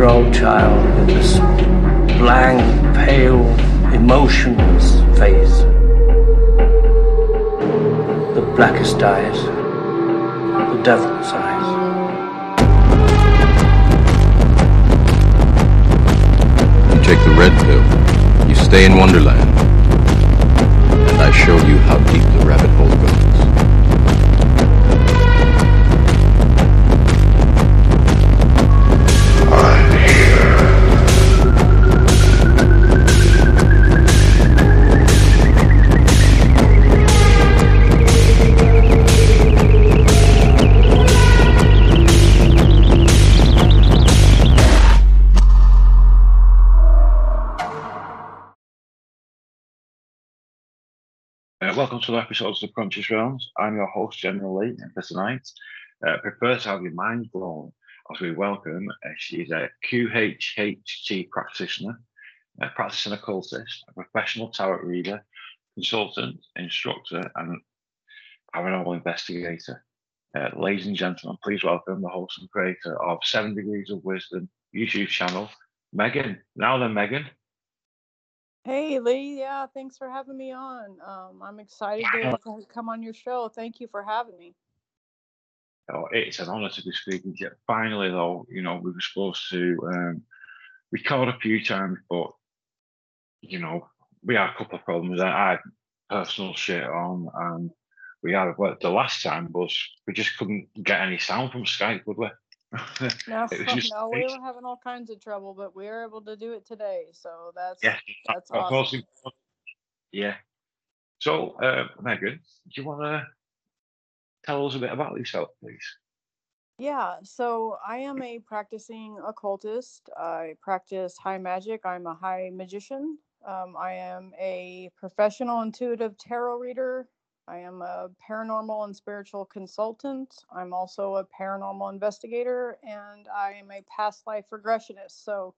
year old child with this blank, pale, emotionless face. The blackest eyes, the devil's eyes. You take the red pill, you stay in Wonderland, and I show you how deep the rabbit hole goes. The episodes of Conscious Realms. I'm your host, General Lee, and for tonight, uh, prepare to have your mind blown as we welcome, uh, she's a QHHT practitioner, a practicing occultist, a professional tarot reader, consultant, instructor, and paranormal investigator. Uh, ladies and gentlemen, please welcome the and creator of Seven Degrees of Wisdom YouTube channel, Megan. Now then, Megan. Hey Lee, yeah, thanks for having me on. Um, I'm excited to come on your show. Thank you for having me. Oh, it's an honour to be speaking to you. Finally, though, you know, we were supposed to um, record a few times, but, you know, we had a couple of problems. I had personal shit on, and we had, well, the last time was we just couldn't get any sound from Skype, would we? No, just, no, we were having all kinds of trouble, but we were able to do it today. So that's yeah, that's course, awesome. it- yeah. So, uh, Megan, do you want to tell us a bit about yourself, please? Yeah, so I am a practicing occultist. I practice high magic. I'm a high magician. Um, I am a professional intuitive tarot reader. I am a paranormal and spiritual consultant. I'm also a paranormal investigator, and I am a past life regressionist. So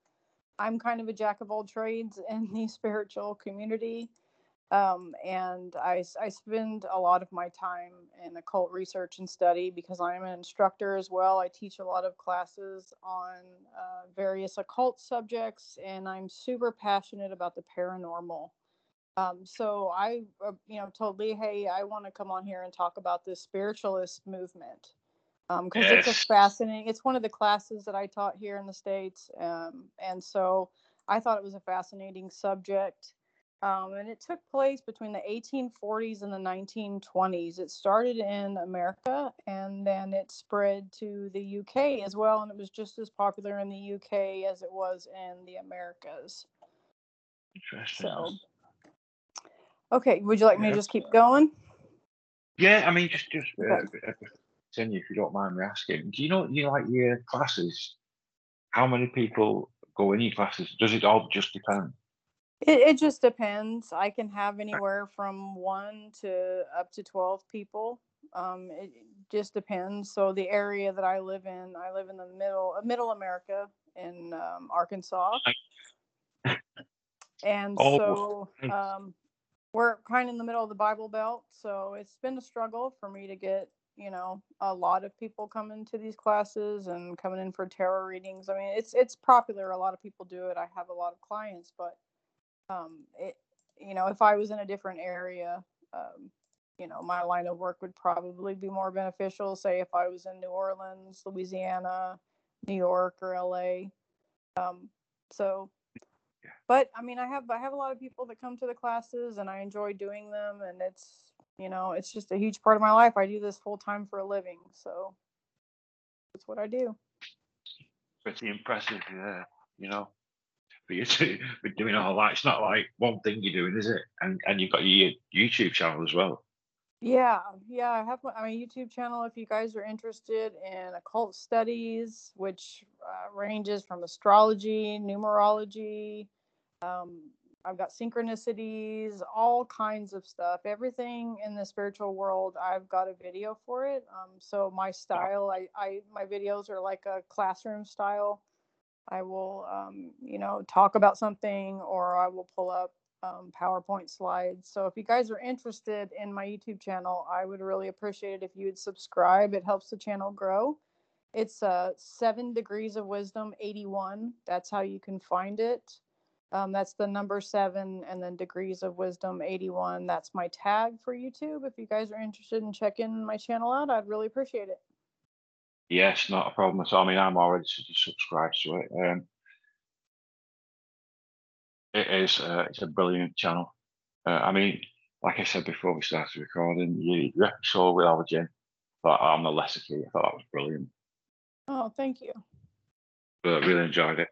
I'm kind of a jack of all trades in the spiritual community. Um, and I spend a lot of my time in occult research and study because I'm an instructor as well. I teach a lot of classes on uh, various occult subjects, and I'm super passionate about the paranormal. Um, so I, uh, you know, told Lee, hey, I want to come on here and talk about this spiritualist movement because it's a fascinating. It's one of the classes that I taught here in the states, um, and so I thought it was a fascinating subject. Um, and it took place between the 1840s and the 1920s. It started in America and then it spread to the UK as well. And it was just as popular in the UK as it was in the Americas. Interesting. So, okay, would you like me to just keep going? Yeah, I mean, just just uh, Okay. uh, continue if you don't mind me asking. Do you know you know like your classes? How many people go in your classes? Does it all just depend? It, it just depends. I can have anywhere from one to up to 12 people. Um, it just depends. So the area that I live in, I live in the middle middle America in um, Arkansas. And Oh, so um, we're kind of in the middle of the Bible Belt. So it's been a struggle for me to get, you know, a lot of people coming to these classes and coming in for tarot readings. I mean, it's it's popular. A lot of people do it. I have a lot of clients, but um, it, you know, if I was in a different area, um, you know, my line of work would probably be more beneficial. Say if I was in New Orleans, Louisiana, New York, or LA. Um, so, but I mean, I have I have a lot of people that come to the classes, and I enjoy doing them, and it's you know, it's just a huge part of my life. I do this full time for a living, so that's what I do. Pretty impressive, yeah. You know, for you to be doing all that. It's not like one thing you're doing, is it? And and you've got your YouTube channel as well. Yeah, yeah, I have my, my YouTube channel if you guys are interested in occult studies, which uh, ranges from astrology, numerology. Um, I've got synchronicities, all kinds of stuff. Everything in the spiritual world, I've got a video for it. Um, so my style, I, I, my videos are like a classroom style. I will, um, you know, talk about something, or I will pull up um, PowerPoint slides. So if you guys are interested in my YouTube channel, I would really appreciate it if you would subscribe. It helps the channel grow. It's uh, Seven Degrees of Wisdom 81. That's how you can find it. Um, that's the number seven, and then Degrees of Wisdom 81. That's my tag for YouTube. If you guys are interested in checking my channel out, I'd really appreciate it. Yes, not a problem at all. I mean, I'm already subscribed to it. Um, it is. Uh, it's a brilliant channel. Uh, I mean, like I said before we started recording, you, your episode with Our Jim, but I'm the lesser key. I thought that was brilliant. Oh, thank you. But really enjoyed it.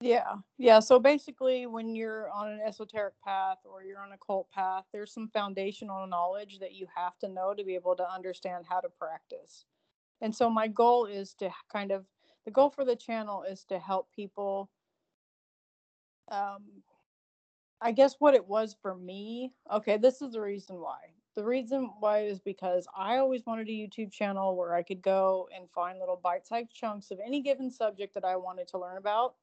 Yeah. Yeah. So basically, when you're on an esoteric path or you're on a cult path, there's some foundational knowledge that you have to know to be able to understand how to practice. And so, my goal is to kind of the goal for the channel is to help people. Um, I guess what it was for me, okay, this is the reason why. The reason why is because I always wanted a YouTube channel where I could go and find little bite sized chunks of any given subject that I wanted to learn about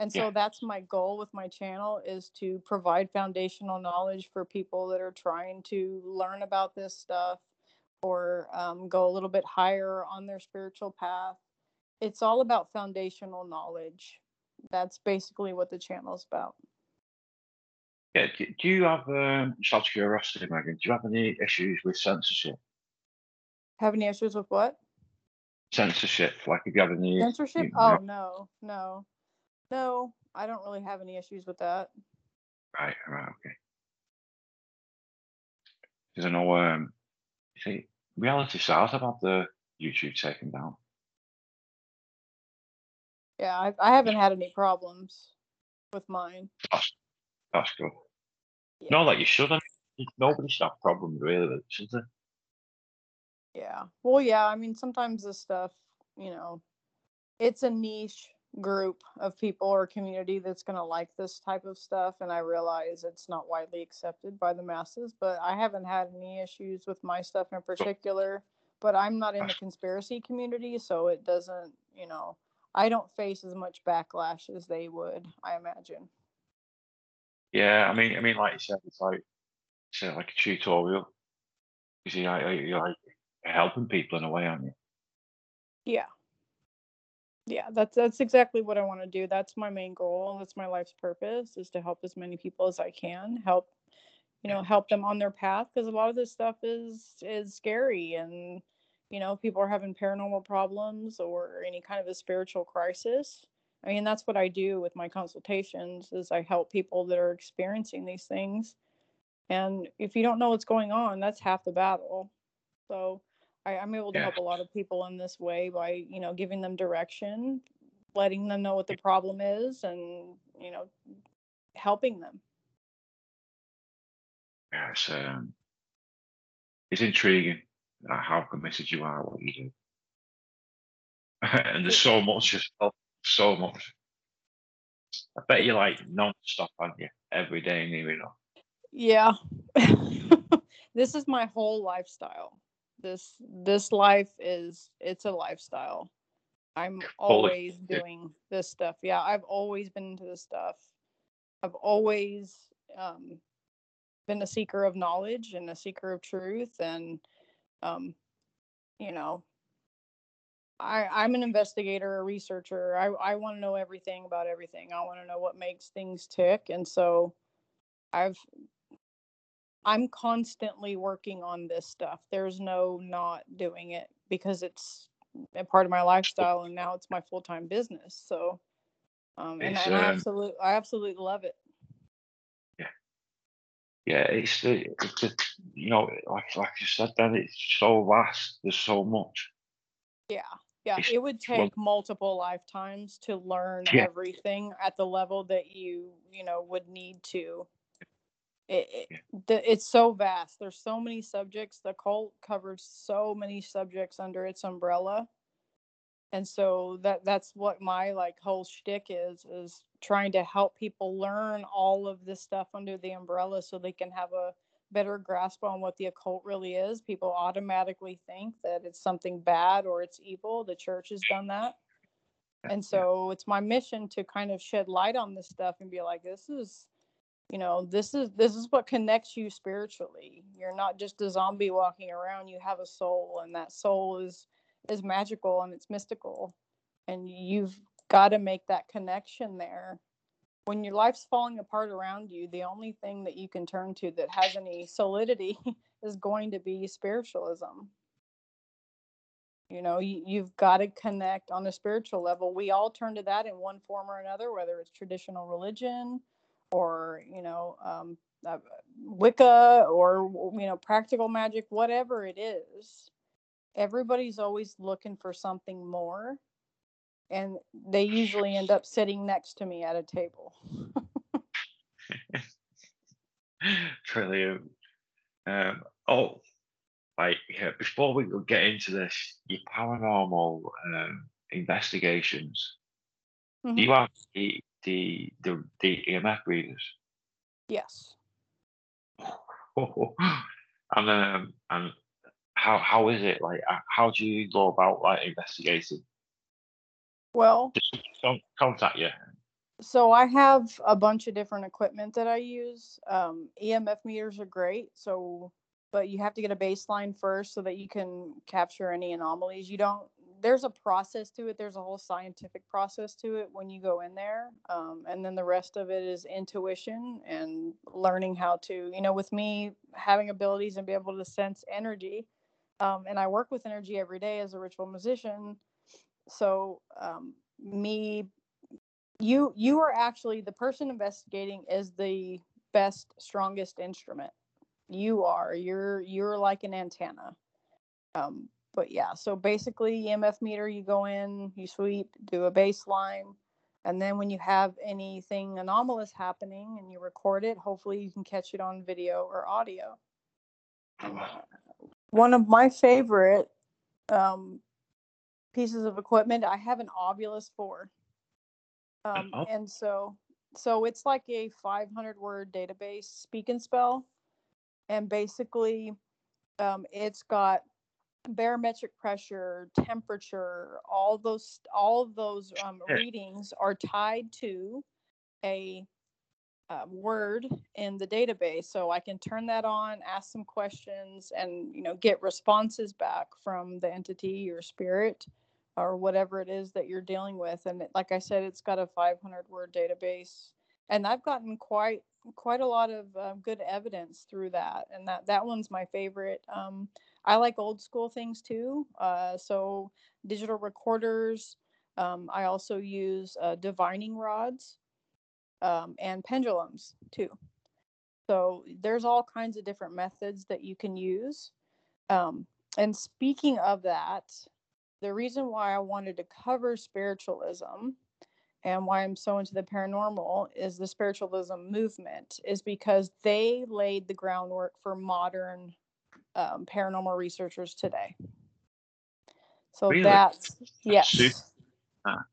and so yeah. that's my goal with my channel is to provide foundational knowledge for people that are trying to learn about this stuff or um, go a little bit higher on their spiritual path it's all about foundational knowledge that's basically what the channel is about yeah do you have um just out of curiosity megan do you have any issues with censorship have any issues with what censorship like if you have any censorship you know, oh no no no, I don't really have any issues with that. Right, right, okay. Because I know, um, you see, reality stars about the YouTube taken down. Yeah, I, I haven't had any problems with mine. That's, that's good. Yeah. No, like you shouldn't. Nobody should have problems really, with it, should they? Yeah. Well, yeah. I mean, sometimes this stuff, you know, it's a niche group of people or community that's going to like this type of stuff and i realize it's not widely accepted by the masses but i haven't had any issues with my stuff in particular but i'm not in the conspiracy community so it doesn't you know i don't face as much backlash as they would i imagine. Yeah i mean i mean like you said it's like it's like a tutorial. You see I you're like helping people in a way aren't you? Yeah. Yeah that's that's exactly what i want to do. That's my main goal that's my life's purpose is to help as many people as i can help you know help them on their path because a lot of this stuff is is scary and you know people are having paranormal problems or any kind of a spiritual crisis i mean that's what i do with my consultations is i help people that are experiencing these things and if you don't know what's going on that's half the battle so I, am able to yeah. help a lot of people in this way by, you know, giving them direction, letting them know what the problem is, and you know, helping them. Yeah, it's um, it's intriguing uh, how committed you are what you do, and there's so much as well, so much. I bet you like non-stop, aren't you? Every day, you know. Yeah. this is my whole lifestyle. This this life is it's a lifestyle. I'm always doing this stuff. Yeah i've always been into this stuff. I've always um, been a seeker of knowledge and a seeker of truth and um, you know I, I'm an investigator, a researcher. I, I want to know everything about everything. I want to know what makes things tick. And so I've I'm constantly working on this stuff. There's no not doing it because it's a part of my lifestyle and now it's my full-time business. So um and, and I absolutely I absolutely love it. Yeah. Yeah, it's the it's you know, like like you said then it's so vast. There's so much. Yeah. Yeah, it's, it would take well, multiple lifetimes to learn yeah. everything at the level that you, you know, would need to it, it the, it's so vast. There's so many subjects. The occult covers so many subjects under its umbrella, and so that that's what my like whole shtick is is trying to help people learn all of this stuff under the umbrella so they can have a better grasp on what the occult really is. People automatically think that it's something bad or it's evil. The church has done that. And so it's my mission to kind of shed light on this stuff and be like, this is you know this is this is what connects you spiritually you're not just a zombie walking around you have a soul and that soul is is magical and it's mystical and you've got to make that connection there. When your life's falling apart around you the only thing that you can turn to that has any solidity is going to be spiritualism. You know you, you've got to connect on a spiritual level. We all turn to that in one form or another whether it's traditional religion or you know um, uh, wicca or you know practical magic whatever it is. Everybody's always looking for something more and they usually end up sitting next to me at a table Brilliant. Um, oh, like yeah, before we get into this, your paranormal um, investigations. Mhm. Do you have the the the, the EMF readers? yes and um, and how how is it like? uh, How do you go about like investigating? Well Just con- contact you. so I have a bunch of different equipment that I use. Um, EMF meters are great. So, but you have to get a baseline first so that you can capture any anomalies. You don't. There's a process to it. There's a whole scientific process to it when you go in there, um, and then the rest of it is intuition and learning how to. You know, with me having abilities and be able to sense energy, um, and I work with energy every day as a ritual magician. So, um, me you you are actually the person investigating is the best strongest instrument. You are you're you're like an antenna. Um but yeah so basically emf meter you go in you sweep do a baseline and then when you have anything anomalous happening and you record it hopefully you can catch it on video or audio. One of my favorite um, pieces of equipment. I have an Ovilus 4 um, ob- and so so it's like a 500 word database speak and spell. And basically um, it's got barometric pressure temperature all those all of those um, readings are tied to a uh, word in the database so i can turn that on ask some questions and you know get responses back from the entity or spirit or whatever it is that you're dealing with and like i said it's got a 500 word database and i've gotten quite quite a lot of uh, good evidence through that and that that one's my favorite um, i like old school things too uh, so digital recorders um, i also use uh, divining rods um, and pendulums too. So there's all kinds of different methods that you can use. Um, and speaking of that, the reason why I wanted to cover spiritualism and why I'm so into the paranormal is the spiritualism movement is because they laid the groundwork for modern um, paranormal researchers today. So Really? that's yes. Ah.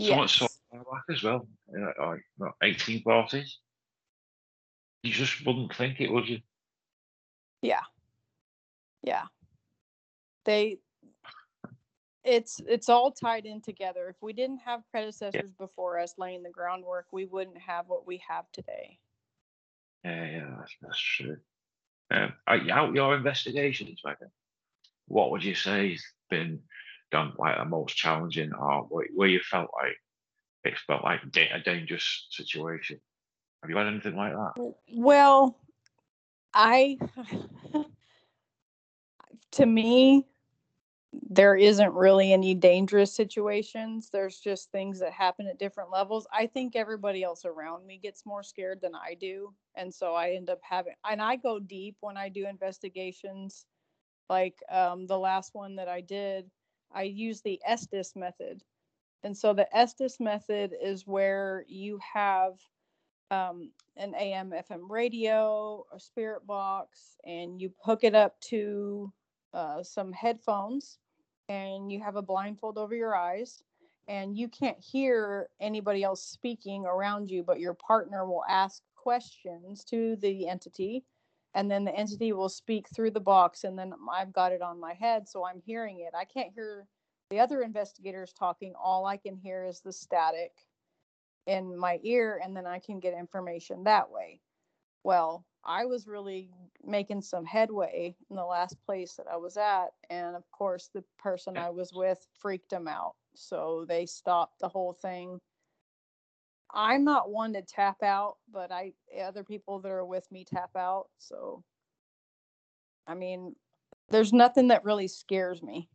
So yes. so far back as well, uh, like 18 parties. You just wouldn't think it, would you? Yeah. Yeah. They it's it's all tied in together. If we didn't have predecessors before us laying the groundwork, we wouldn't have what we have today. Yeah, yeah, that's, that's true. Um, out your investigations, Megan, what would you say has been done like the most challenging, or where you felt like it felt like a dangerous situation? Have you had anything like that? Well, I to me there isn't really any dangerous situations. There's just things that happen at different levels. I think everybody else around me gets more scared than I do. And so I end up having, and I go deep when I do investigations. Like um, the last one that I did, I use the Estes method. And so the Estes method is where you have um, an AM FM radio, a spirit box, and you hook it up to uh, some headphones and you have a blindfold over your eyes and you can't hear anybody else speaking around you but your partner will ask questions to the entity and then the entity will speak through the box and then i've got it on my head so i'm hearing it. I can't hear the other investigators talking all i can hear is the static in my ear and then i can get information that way well I was really making some headway in the last place that I was at. And of course, the person I was with freaked them out. So they stopped the whole thing. I'm not one to tap out, but I other people that are with me tap out. So I mean, there's nothing that really scares me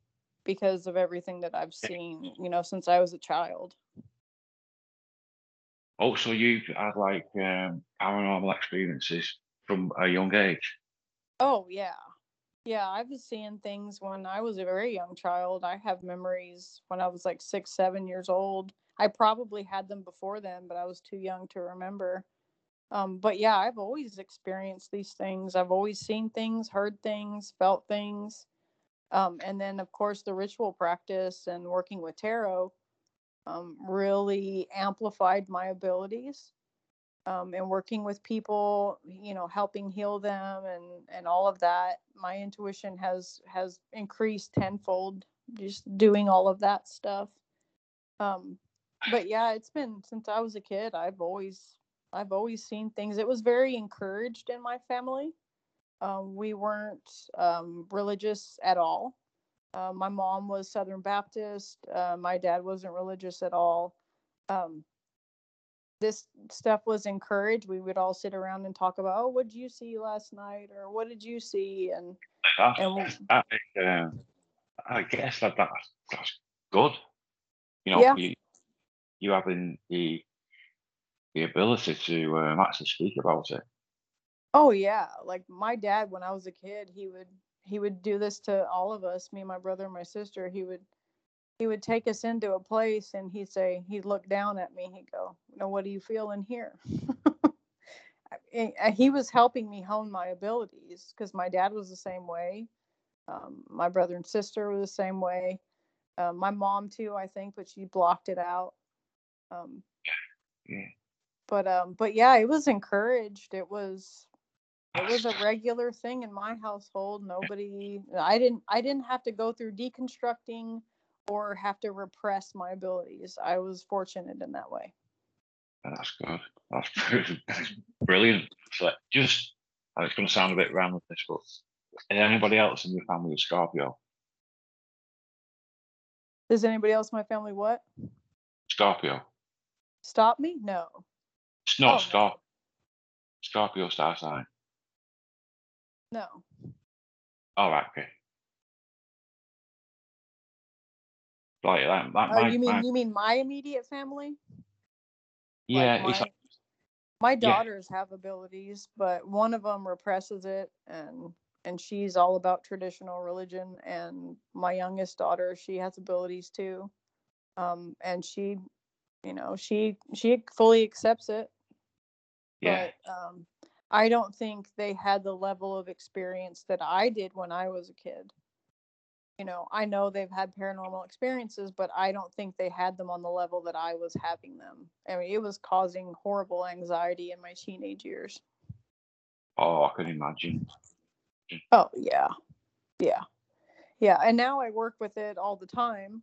because of everything that I've seen, you know, since I was a child. Oh, so you've had like um, paranormal experiences from a young age? Oh, yeah. Yeah, I was seeing things when I was a very young child. I have memories when I was like six, seven years old. I probably had them before then, but I was too young to remember. Um, but yeah, I've always experienced these things. I've always seen things, heard things, felt things. Um, and then, of course, the ritual practice and working with tarot um, really amplified my abilities. Um, and working with people, you know, helping heal them and and all of that, my intuition has has increased tenfold just doing all of that stuff. Um, but yeah, it's been since I was a kid. I've always I've always seen things. It was very encouraged in my family. Um, we weren't um, religious at all. Uh, my mom was Southern Baptist. Uh, my dad wasn't religious at all. Um, this stuff was encouraged. We would all sit around and talk about, oh, what did you see last night, or what did you see, and That's, and we, that is, uh, I guess that that's, that's good. You know, Yeah. you you having the the ability to um, actually speak about it. Oh yeah, like my dad when I was a kid, he would he would do this to all of us, me, my brother, and my sister. He would he would take us into a place and he'd say he'd look down at me. He'd go, "No, what do you feel in here?" He was helping me hone my abilities because my dad was the same way. Um, my brother and sister were the same way. Uh, my mom too, I think, but she blocked it out. Um, Yeah. but um, but yeah, it was encouraged. It was it was a regular thing in my household nobody i didn't i didn't have to go through deconstructing or have to repress my abilities i was fortunate in that way That's good. That's brilliant. So just, and it's going to sound a bit random, this, but is anybody else in your family a Scorpio? does anybody else in my family what Scorpio. stop me no It's not Oh, no. Scorpio. Scorpio star sign. No All right, okay. Like that. that oh might, you mean might- you mean my immediate family yeah, like my, like, my yeah. daughters have abilities but one of them represses it and and she's all about traditional religion and my youngest daughter she has abilities too um and she you know she she fully accepts it yeah, but um i don't think they had the level of experience that i did when i was a kid. You know i know they've had paranormal experiences but i don't think they had them on the level that i was having them. I mean it was causing horrible anxiety in my teenage years. Oh, I can imagine. oh yeah. Yeah. Yeah and now i work with it all the time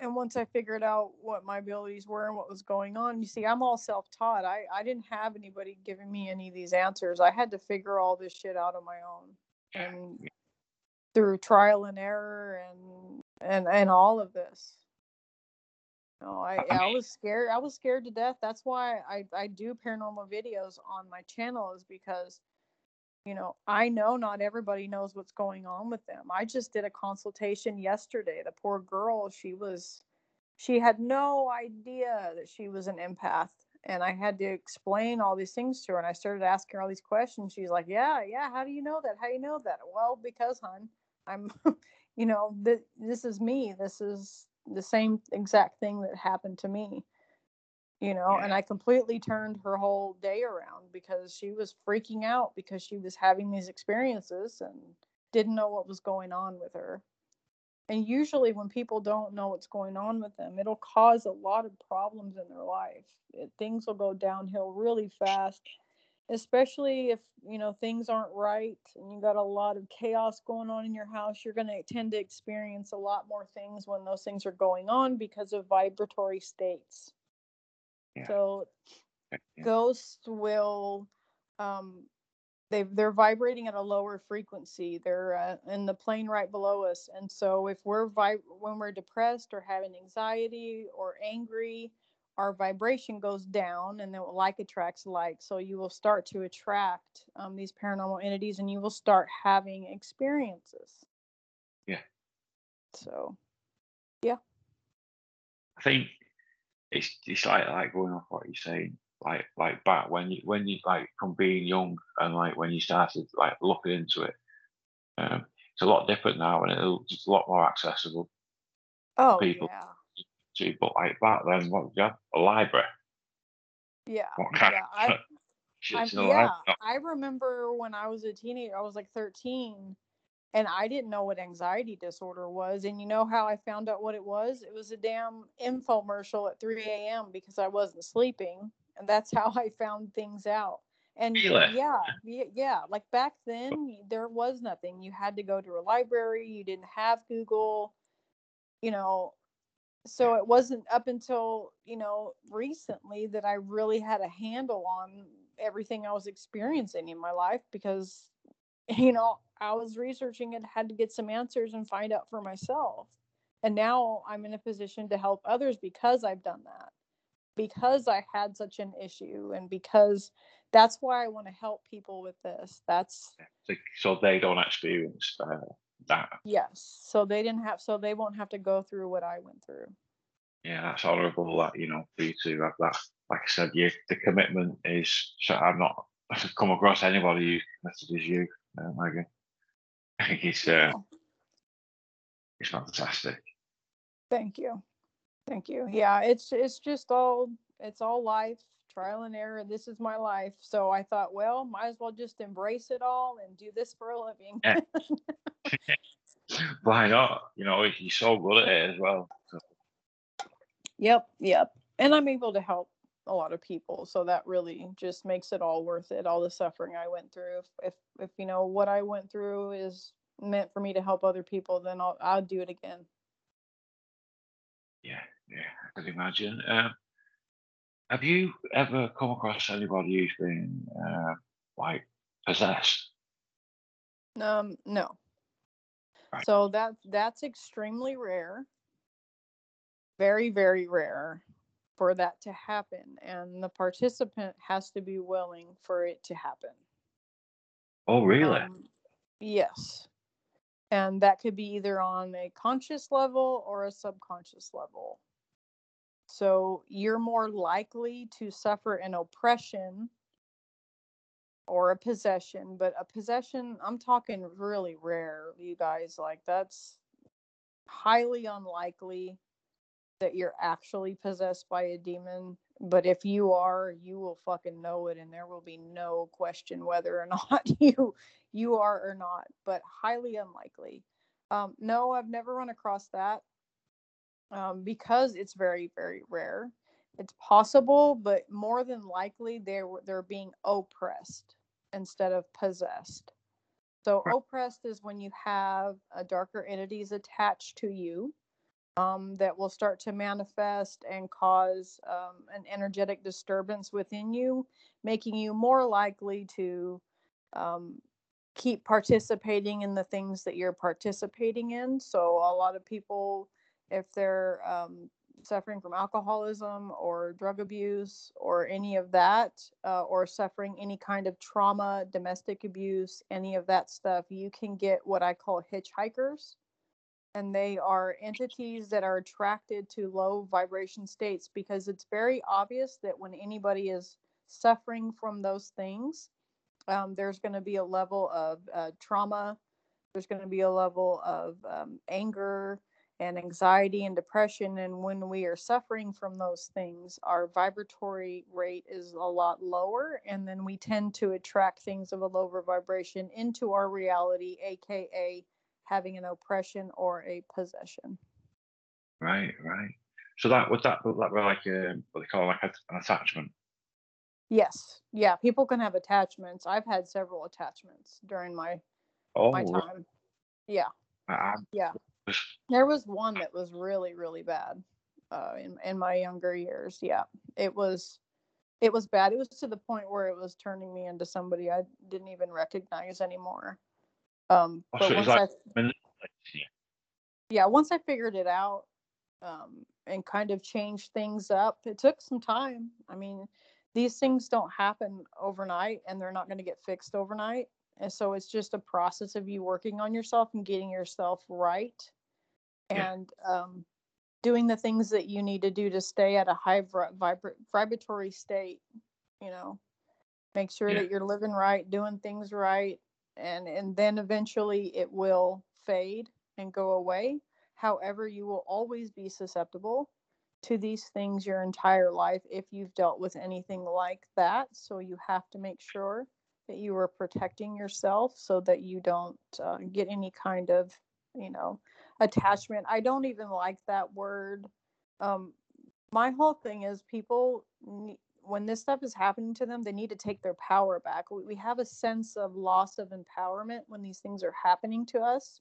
and once i figured out what my abilities were and what was going on you see i'm all self-taught. I i didn't have anybody giving me any of these answers. I had to figure all this shit out on my own and through trial and error and and and all of this. No i I i was scared i was scared to death. That's why i i do paranormal videos on my channel is because you know i know not everybody knows what's going on with them. I just did a consultation yesterday. The poor girl she was she had no idea that she was an empath and i had to explain all these things to her and i started asking her all these questions. She's like yeah yeah how do you know that? How do you know that? Well because hon i'm you know th- this is me. This is the same exact thing that happened to me you know and i completely turned her whole day around because she was freaking out because she was having these experiences and didn't know what was going on with her. And usually when people don't know what's going on with them it'll cause a lot of problems in their life. It, things will go downhill really fast especially if you know things aren't right and you got a lot of chaos going on in your house you're going to tend to experience a lot more things when those things are going on because of vibratory states Yeah. so Yeah. ghosts will um they they're vibrating at a lower frequency. They're uh, in the plane right below us, and so if we're vi- when we're depressed or having anxiety or angry, our vibration goes down, and then like attracts like. So you will start to attract um, these paranormal entities, and you will start having experiences. Yeah. So, yeah. I think it's it's like like going off what you're saying, like like back when you when you like from being young and like when you started like looking into it. Um, it's a lot different now, and it's a lot more accessible oh People. yeah, to. But like back then, what have? A library. yeah, yeah. I, a yeah? I remember when I was a teenager, I was like 13, and I didn't know what anxiety disorder was. And you know how I found out what it was? It was a damn infomercial at 3 a.m. because I wasn't sleeping, and that's how I found things out. And yeah, yeah, like back then, there was nothing. You had to go to a library. You didn't have Google, you know. So it wasn't up until you know recently that I really had a handle on everything I was experiencing in my life because you know I was researching and had to get some answers and find out for myself. And now I'm in a position to help others because I've done that. Because I had such an issue and because that's why I want to help people with this. That's So, they don't experience uh, that. yes. So they didn't have so they won't have to go through what I went through. Yeah, that's horrible. That you know, for you to have that. Like I said, you the commitment is. So I've not come across anybody who committed as you, uh, Megan. I think it's uh, it's fantastic. Thank you. Thank you. Yeah, it's it's just all it's all life, trial and error. This is my life. So I thought, well, might as well just embrace it all and do this for a living. Yeah. Why not? You know, you're so good at it as well. So, Yep, yep. And I'm able to help a lot of people, so that really just makes it all worth it. All the suffering I went through. If if, if you know what I went through is meant for me to help other people, then I'll I'll do it again. yeah, yeah, I can imagine. Um, have you ever come across anybody who's been uh, like possessed? Um, no. Right. So that that's extremely rare. Very, very rare for that to happen. And the participant has to be willing for it to happen. Oh, really? Um, yes. And that could be either on a conscious level or a subconscious level. So you're more likely to suffer an oppression or a possession, but a possession, I'm talking really rare, you guys. Like, that's highly unlikely that you're actually possessed by a demon. But if you are, you will fucking know it, and there will be no question whether or not you you are or not. But highly unlikely. Um, no, I've never run across that um, because it's very very rare. It's possible, but more than likely they're they're being oppressed instead of possessed. So oppressed is when you have uh, darker entities attached to you um, that will start to manifest and cause um, an energetic disturbance within you, making you more likely to um, keep participating in the things that you're participating in. So, a lot of people, if they're um, suffering from alcoholism or drug abuse or any of that, uh, or suffering any kind of trauma, domestic abuse, any of that stuff, you can get what I call hitchhikers and they are entities that are attracted to low vibration states because it's very obvious that when anybody is suffering from those things, um, there's going to be a level of uh, trauma, there's going to be a level of um, anger and anxiety and depression. And when we are suffering from those things, our vibratory rate is a lot lower, and then we tend to attract things of a lower vibration into our reality, aka having an oppression or a possession. Right, right. So that would that that be like um, what they call like a, an attachment? Yes. Yeah, people can have attachments. I've had several attachments during my Oh, my time. Yeah. I, I Yeah. There was one that was really really bad uh in in my younger years. Yeah. It was it was bad. It was to the point where it was turning me into somebody I didn't even recognize anymore. Um, Oh, but so once like I yeah, once I figured it out um, and kind of changed things up, it took some time. I mean, these things don't happen overnight and they're not going to get fixed overnight. And so it's just a process of you working on yourself and getting yourself right Yeah. and um, doing the things that you need to do to stay at a high vibra- vibra- vibratory state. You know, make sure Yeah. that you're living right, doing things right, and and then eventually it will fade and go away. However, you will always be susceptible to these things your entire life if you've dealt with anything like that. So you have to make sure that you are protecting yourself so that you don't uh, get any kind of, you know, attachment. I don't even like that word. Um, my whole thing is people, when this stuff is happening to them, they need to take their power back. We, we have a sense of loss of empowerment when these things are happening to us,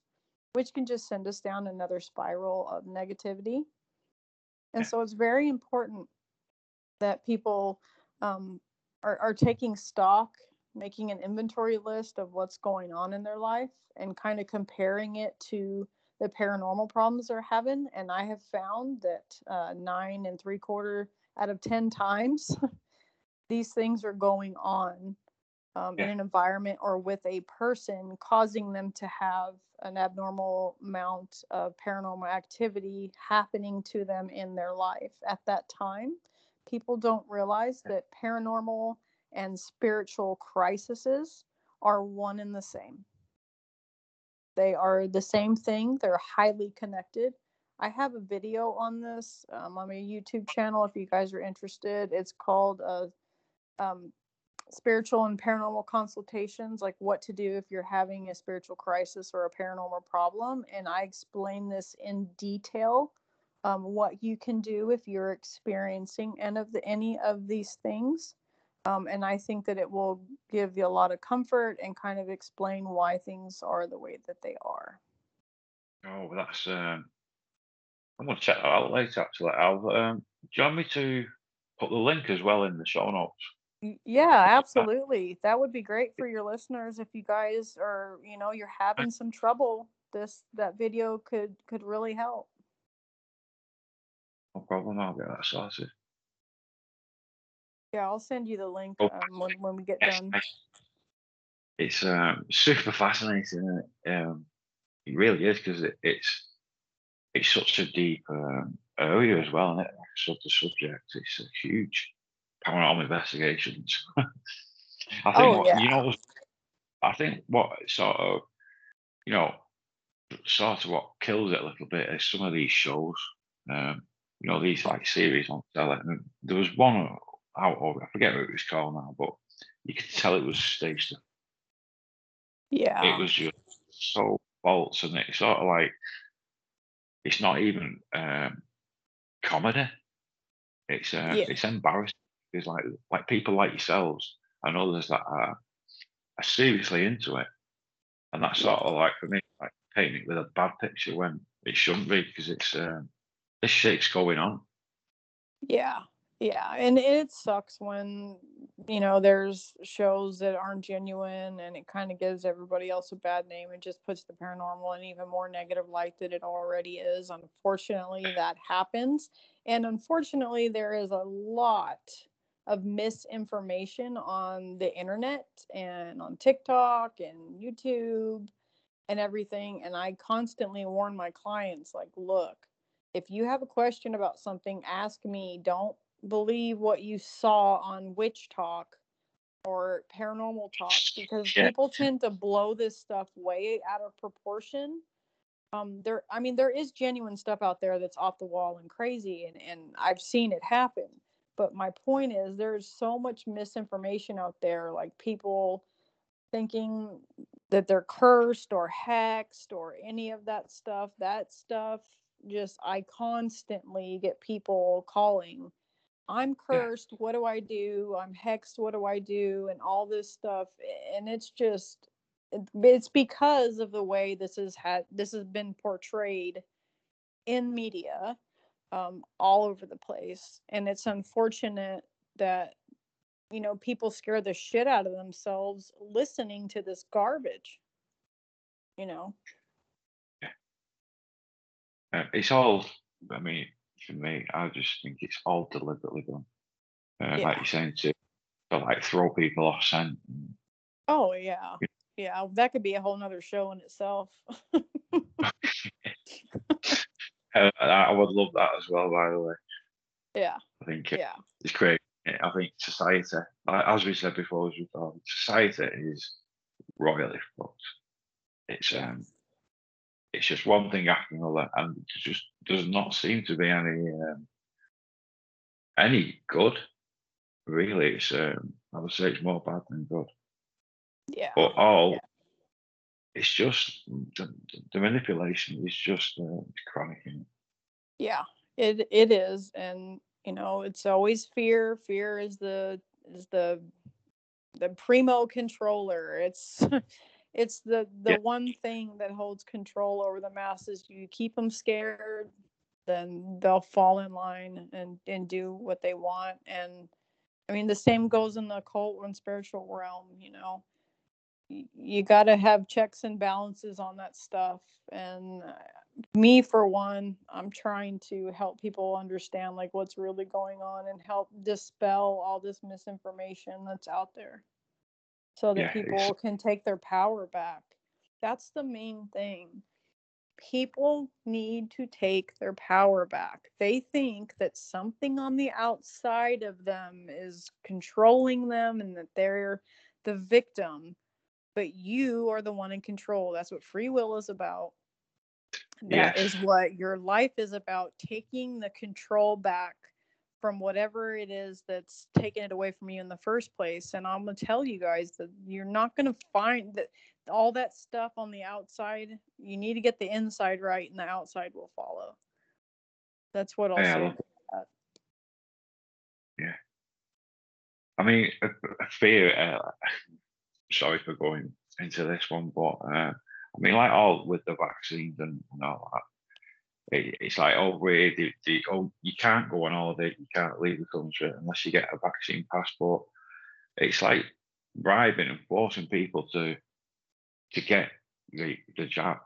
which can just send us down another spiral of negativity. And so it's very important that people um, are, are taking stock, making an inventory list of what's going on in their life and kind of comparing it to the paranormal problems they're having. And I have found that uh, nine and three quarter out of 10 times, these things are going on um, in an environment or with a person, causing them to have an abnormal amount of paranormal activity happening to them in their life at that time. People don't realize that paranormal and spiritual crises are one and the same. They are the same thing, they're highly connected. I have a video on this um, on my YouTube channel if you guys are interested. It's called uh, um, spiritual and paranormal consultations like what to do if you're having a spiritual crisis or a paranormal problem and i explain this in detail um, what you can do if you're experiencing any of the any of these things um, and i think that it will give you a lot of comfort and kind of explain why things are the way that they are Oh, that's. Um, I'm going to check that out later. Actually, I'll. Um, do you want me to put the link as well in the show notes? Yeah, absolutely. That would be great for your listeners if you guys are, you know, you're having some trouble. This that video could could really help. No problem. I'll get that sorted. Yeah, I'll send you the link Oh, um, when when we get done. It's um, super fascinating. It? Um, it really is because it, it's it's such a deep um, area as well, and it such a subject. It's a huge paranormal investigations. I think Oh, what, yeah. you know, I think what sort of you know, sort of what kills it a little bit is some of these shows. Um, you know, these like series on telly. And there was one out of I forget what it was called now, but you could tell it was staged. Yeah. It was just so false, and it's sort of like it's not even um, comedy. It's uh, Yeah. it's embarrassing. It's like like people like yourselves and others that are are seriously into it, and that's sort of like for me like painting it with a bad picture when it shouldn't be because it's um, this shit's going on. Yeah. Yeah. And it sucks when, you know, there's shows that aren't genuine and it kind of gives everybody else a bad name and just puts the paranormal in even more negative light than it already is. Unfortunately, that happens. And unfortunately, there is a lot of misinformation on the internet and on TikTok and YouTube and everything. And I constantly warn my clients, like, look, if you have a question about something, ask me. Don't believe what you saw on WitchTok or ParanormalTok because people tend to blow this stuff way out of proportion. Um, there, I mean, there is genuine stuff out there that's off the wall and crazy, and and I've seen it happen. But my point is, there's so much misinformation out there, like people thinking that they're cursed or hexed or any of that stuff. That stuff just I constantly get people calling. I'm Yeah. cursed. What do I do? I'm hexed. What do I do? And all this stuff. And it's just, it's because of the way this is had this has been portrayed in media um, all over the place. And it's unfortunate that you know people scare the shit out of themselves listening to this garbage you know Uh, it's all, I mean, for me, I just think it's all deliberately done. Uh, Yeah. Like you're saying, to, to like throw people off scent. and- oh yeah yeah that could be a whole nother show in itself Uh, I would love that as well, by the way. yeah I think yeah it's great. I think society, like- as we said before, as we thought, society is royally fucked. It's um, it's just one thing after another, and it just does not seem to be any um, any good. Really, it's um, I would say it's more bad than good. yeah But all, Yeah. it's just the, the manipulation is just uh, chronic. it? yeah it it is and you know it's always fear fear is the is the the primo controller it's it's the the Yeah. one thing that holds control over the masses. You keep them scared then they'll fall in line and and do what they want. And i mean the same goes in the occult and spiritual realm you know? Y- you got to have checks and balances on that stuff. And uh, me for one i'm trying to help people understand like what's really going on and help dispel all this misinformation that's out there so that Yeah, it's- people can take their power back. That's the main thing. People need to take their power back. They think that something on the outside of them is controlling them and that they're the victim but you are the one in control. That's what free will is about. That is what your life is about taking the control back from whatever it is that's taking it away from you in the first place. And I'm going to tell you guys that you're not going to find that all that stuff on the outside. You need to get the inside right, and the outside will follow. That's what I'll Yeah, say. look- I mean, a, a fear. Uh, sorry for going into this one, but uh, I mean, like all with the vaccines and, and all that, it, it's like oh, we the, the, oh, you can't go on holiday, you can't leave the country unless you get a vaccine passport. It's like bribing and forcing people to to get the the jab.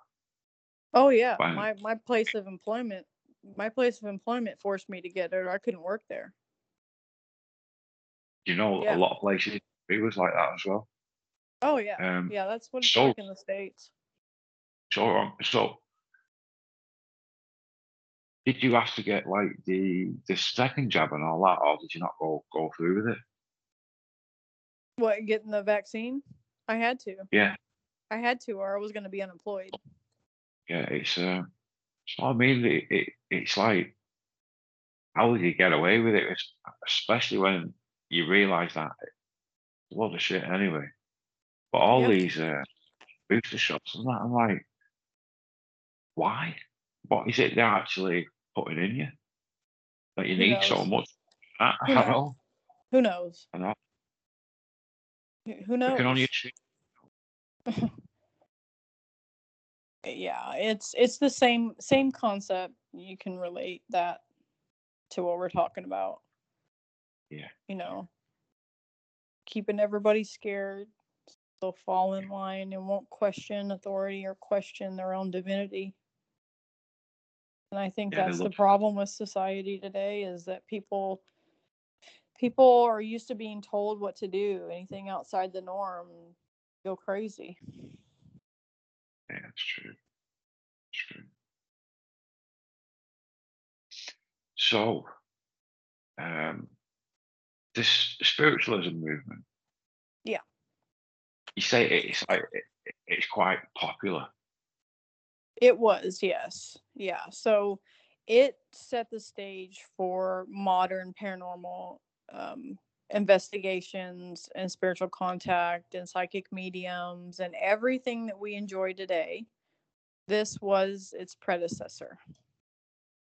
Oh yeah, Fine. my my place of employment, my place of employment forced me to get it, I couldn't work there. You know, Yeah. a lot of places it was like that as well. Oh yeah, Um, yeah, that's what it's so- like in the states. So, um, so did you have to get like the the second jab and all that, or did you not go go through with it? What getting the vaccine? I had to. Yeah, I had to, or I was going to be unemployed. yeah. It's uh, so I mean, it, it it's like how did you get away with it? It's- especially when you realise that lot of shit anyway. But all Yep. these uh, booster shots and that, I'm like, why? What is it they're actually putting in you that you Who need so knows? much? I, I Who know. Who knows? I know. Who I knows? can only assume. yeah, it's it's the same same concept. You can relate that to what we're talking about. Yeah. You know, keeping everybody scared, they'll fall in line and won't question authority or question their own divinity. And I think Yeah, they that's the look- problem with society today is that people people are used to being told what to do. Anything outside the norm go crazy. Yeah, it's true. It's true. So, um, this spiritualism movement. Yeah. You say it's like it, it's quite popular. It was, yes. Yeah. So it set the stage for modern paranormal um, investigations and spiritual contact and psychic mediums and everything that we enjoy today. This was its predecessor.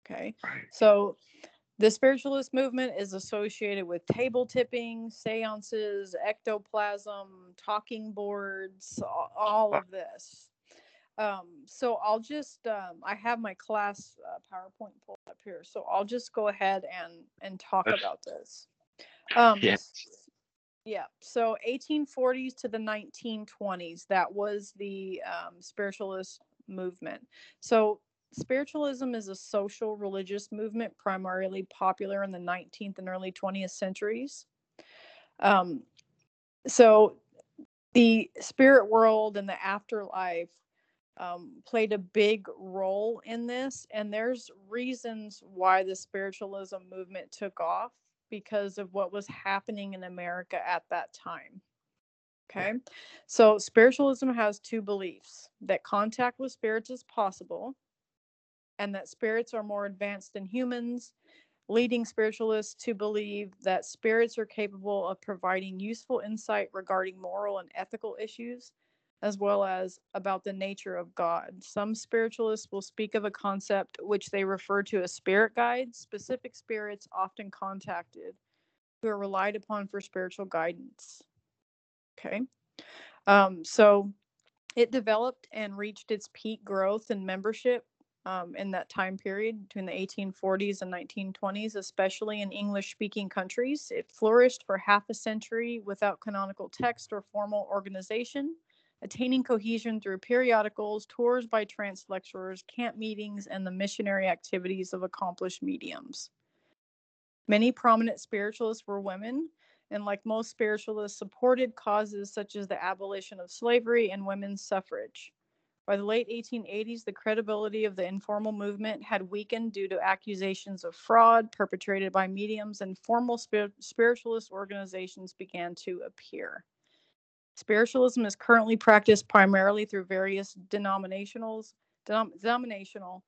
Okay. Right. So the spiritualist movement is associated with table tipping, seances, ectoplasm, talking boards, all of this. Um, so I'll just um, I have my class uh, PowerPoint pulled up here, so I'll just go ahead and and talk Yes. about this. Um, Yes. Yeah. So 1840s to the 1920s, that was the um, spiritualist movement. So spiritualism is a social religious movement primarily popular in the 19th and early 20th centuries. Um, so the spirit world and the afterlife um, played a big role in this, and there's reasons why the spiritualism movement took off because of what was happening in America at that time. Okay. So spiritualism has two beliefs that contact with spirits is possible and that spirits are more advanced than humans, leading spiritualists to believe that spirits are capable of providing useful insight regarding moral and ethical issues as well as about the nature of God. Some spiritualists will speak of a concept which they refer to as spirit guides, specific spirits often contacted who are relied upon for spiritual guidance. Okay. Um, so it developed and reached its peak growth and membership um, in that time period between the 1840s and 1920s, especially in English speaking countries. It flourished for half a century without canonical text or formal organization attaining cohesion through periodicals, tours by trance lecturers, camp meetings, and the missionary activities of accomplished mediums. Many prominent spiritualists were women, and like most spiritualists, supported causes such as the abolition of slavery and women's suffrage. By the late 1880s, the credibility of the informal movement had weakened due to accusations of fraud perpetrated by mediums, and formal spir- spiritualist organizations began to appear. Spiritualism is currently practiced primarily through various denominationals, denom- denominational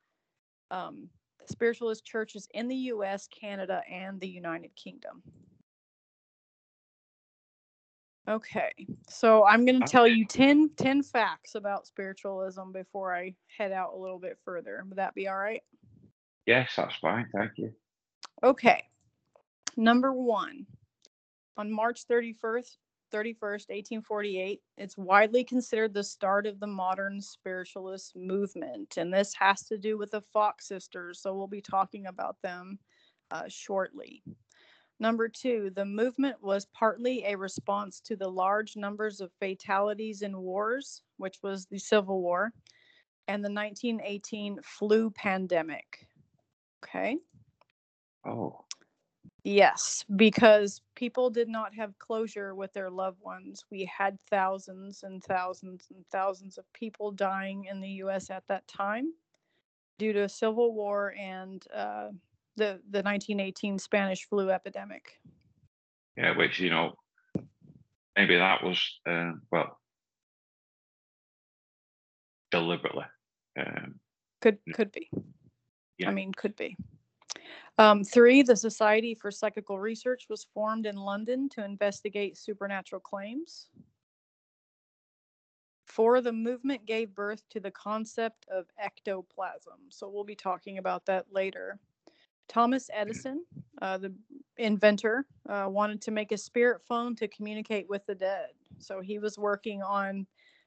um, spiritualist churches in the US, Canada, and the United Kingdom. Okay, so I'm going to tell you 10, 10 facts about spiritualism before I head out a little bit further. Would that be all right? Yes, that's fine. Thank you. Okay. Number one, on March 31st, 31st, 1848, it's widely considered the start of the modern spiritualist movement. And this has to do with the Fox sisters. So we'll be talking about them uh, shortly. Number two, the movement was partly a response to the large numbers of fatalities in wars, which was the Civil War, and the 1918 flu pandemic. Okay. Oh. Yes, because people did not have closure with their loved ones. We had thousands and thousands and thousands of people dying in the U.S. at that time due to a civil war and uh, the the 1918 Spanish flu epidemic. Yeah, which you know, maybe that was uh, well deliberately. Um, could could be. Yeah. I mean, could be. Um, three, the Society for Psychical Research was formed in London to investigate supernatural claims. Four, the movement gave birth to the concept of ectoplasm. So we'll be talking about that later. Thomas Edison, uh, the inventor, uh, wanted to make a spirit phone to communicate with the dead. So he was working on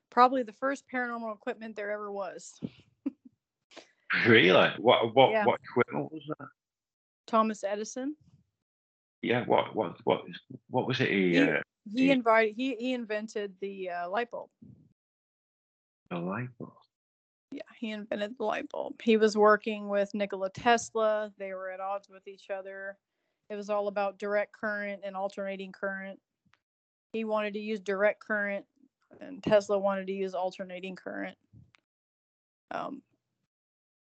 probably the first paranormal equipment there ever was. really? What what Yeah. what equipment was that? Thomas Edison. Yeah. What what what what was it? He, He- uh, He Yeah. invited he he invented the uh, light bulb. the light bulb. Yeah, he invented the light bulb. He was working with Nikola Tesla. They were at odds with each other. It was all about direct current and alternating current. He wanted to use direct current, and Tesla wanted to use alternating current. Um,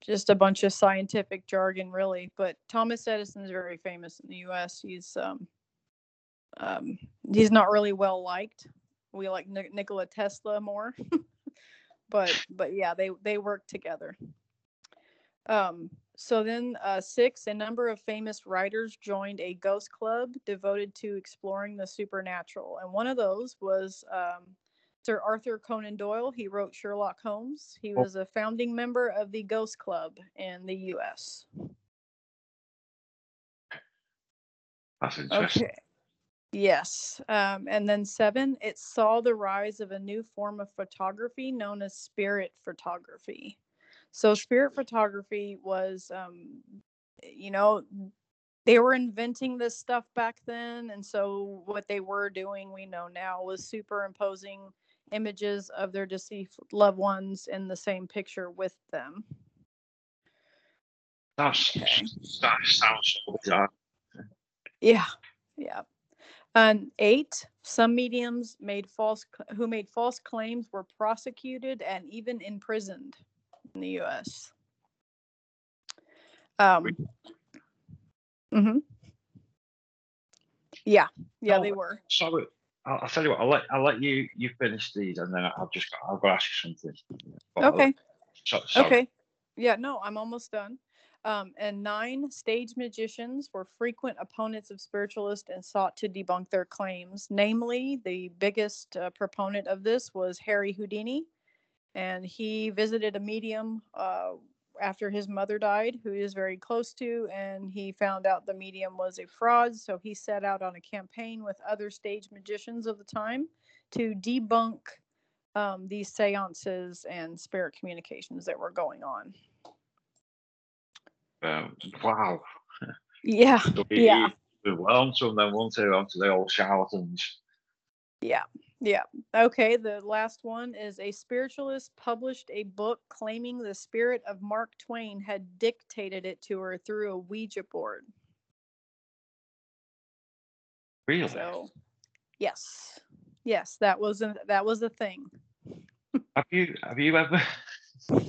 just a bunch of scientific jargon, really. But Thomas Edison is very famous in the U.S. He's um, um, he's not really well liked. We like Ni- Nikola Tesla more. but but yeah they they work together um so then uh six a number of famous writers joined a ghost club devoted to exploring the supernatural and one of those was um sir arthur conan doyle he wrote sherlock holmes he Oh. was a founding member of the ghost club in the us That's interesting. Okay. Yes. Um, and then seven, it saw the rise of a new form of photography known as spirit photography. So, spirit photography was, um, you know, they were inventing this stuff back then and so what they were doing we know now was superimposing images of their deceased loved ones in the same picture with them. That's Okay. that sounds bizarre. yeah yeah. And eight some mediums made false who made false claims were prosecuted and even imprisoned in the us um hmm yeah yeah they Oh, were Sorry, I'll, I'll tell you what. I'll let I'll let you you finish these, and then I'll just I'll go ask you something. But okay So. Okay. Yeah, no, I'm almost done. Um, and nine stage magicians were frequent opponents of spiritualists and sought to debunk their claims. Namely, the biggest uh, proponent of this was Harry Houdini, and he visited a medium uh, after his mother died, who he is very close to, and he found out the medium was a fraud. So he set out on a campaign with other stage magicians of the time to debunk um, these seances and spirit communications that were going on. Um, wow. Yeah, So he- Yeah. he went on to them, then one to onto the old charlatans. yeah, yeah. Okay, the last one is a spiritualist published a book claiming the spirit of Mark Twain had dictated it to her through a Ouija board. Really? So, yes, yes, that was a, that was a thing. Have you have you ever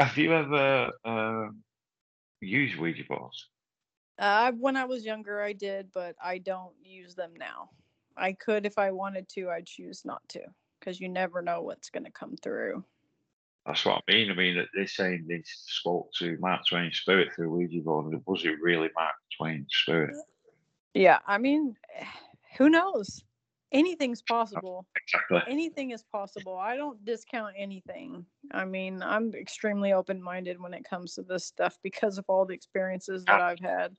have you ever um, used Ouija boards? Uh, when I was younger, I did, but I don't use them now. I could if I wanted to. I choose not to because you never know what's going to come through. That's what I mean. I mean they're saying they spoke to Mark Twain's spirit through Ouija board. Was it really Mark Twain's spirit? Yeah, I mean, who knows? Anything's possible. Exactly. Anything is possible. I don't discount anything. I mean, I'm extremely open minded when it comes to this stuff because of all the experiences that I've had.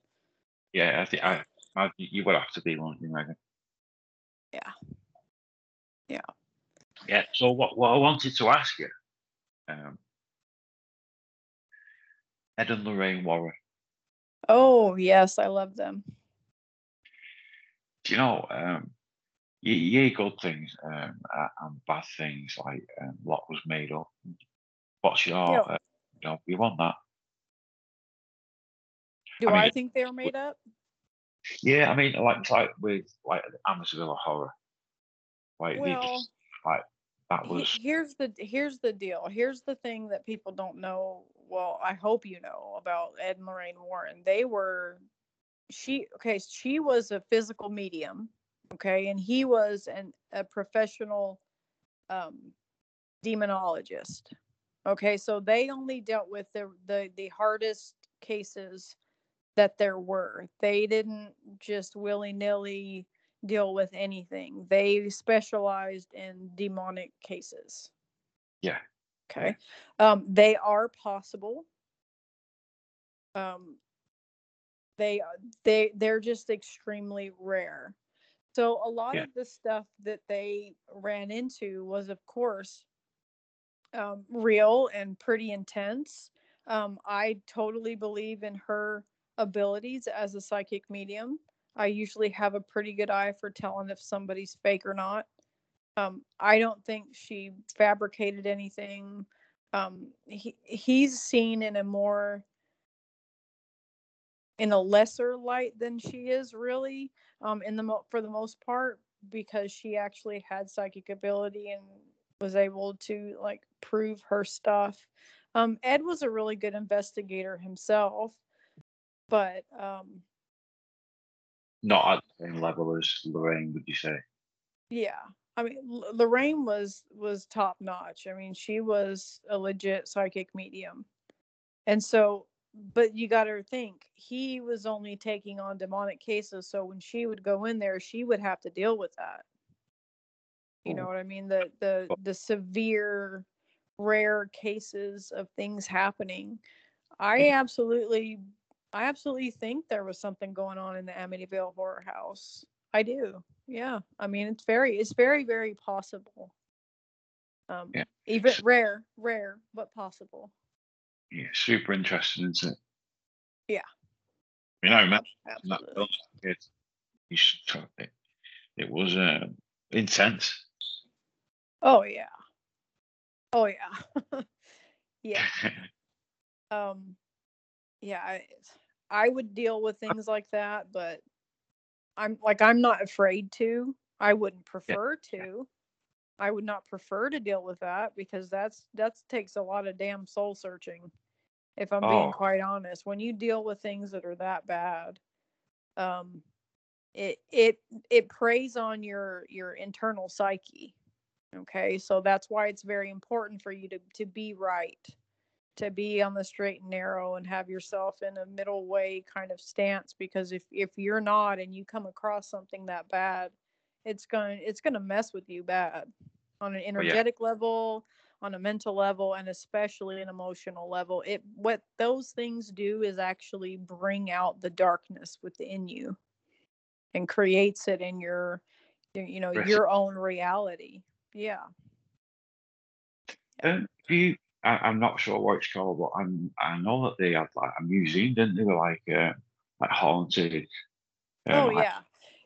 Yeah, I think I, I you would have to be one, Megan. Yeah. Yeah. Yeah. So what what I wanted to ask you, um, Ed and Lorraine Warren. Oh, yes, I love them. Do you know? Um, hear good things um, and bad things like um, what was made up. What's your Yeah. uh, you know, you want that? Do I I, think they were made up? Yeah, I mean, like like with like Amityville horror, like Well, just like that was here's the here's the deal. Here's the thing that people don't know. Well, I hope you know about Ed and Lorraine Warren. They were she okay, she was a physical medium, okay, and he was an a professional um demonologist. Okay, so they only dealt with the the the hardest cases that there were. They didn't just willy-nilly deal with anything. They specialized in demonic cases. Yeah. Okay. Um, they are possible. Um, they they they're just extremely rare. So a lot Yeah. of the stuff that they ran into was, of course, um, real and pretty intense. Um, I totally believe in her abilities as a psychic medium. I usually have a pretty good eye for telling if somebody's fake or not. Um, I don't think she fabricated anything. Um, he he's seen in a more in a lesser light than she is really um in the mo- for the most part because she actually had psychic ability and was able to like prove her stuff um ed was a really good investigator himself but um not at the same level as Lorraine, would you say? yeah i mean L- lorraine was was top notch. I mean she was a legit psychic medium. And so but you got to think he was only taking on demonic cases so when she would go in there she would have to deal with that. You know what i mean? The the the severe rare cases of things happening. I absolutely i absolutely think there was something going on in the amityville horror house i do yeah i mean it's very it's very very possible um Yeah. even rare rare but possible Yeah, super interesting, isn't it? Yeah. You know, man, that Absolutely. it, it was uh, intense. Oh yeah. Oh yeah. yeah. Um yeah, I, I would deal with things like that, but I'm like I'm not afraid to. I wouldn't prefer to. I would not prefer to deal with that because that's that's takes a lot of damn soul searching. If I'm being Oh. quite honest, when you deal with things that are that bad, um it it it preys on your your internal psyche. Okay? So that's why it's very important for you to to be right to be on the straight and narrow and have yourself in a middle way kind of stance because if if you're not and you come across something that bad it's going it's going to mess with you bad on an oh, energetic level on a mental level and especially an emotional level. It what those things do is actually bring out the darkness within you and creates it in your your- you know your own reality. Yeah. And do you, I, I'm not sure what it's called, but I'm, I know that they had like a museum, didn't they? Were Like, uh, like haunted. um, Oh like- yeah,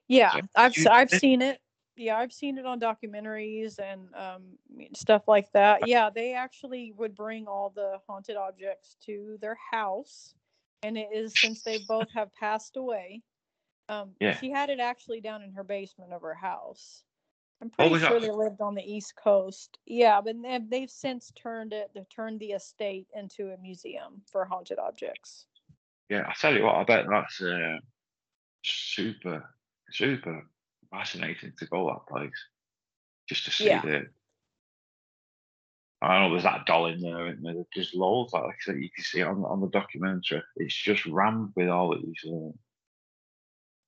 yeah. so I've I've seen it. Yeah, I've seen it on documentaries and um, stuff like that. Yeah, they actually would bring all the haunted objects to their house, and it is since they both have passed away. Um, Yeah. she had it actually down in her basement of her house. I'm Oh, pretty was sure that- they lived on the East Coast. Yeah, but they- they've since turned it. They've turned the estate into a museum for haunted objects. Yeah, I tell you what, I bet that's uh, super, super fascinating to go that place just to see Yeah. the. I know there's that doll in there, and there's just loads like, said, you can see on on the documentary. It's just rammed with all these uh,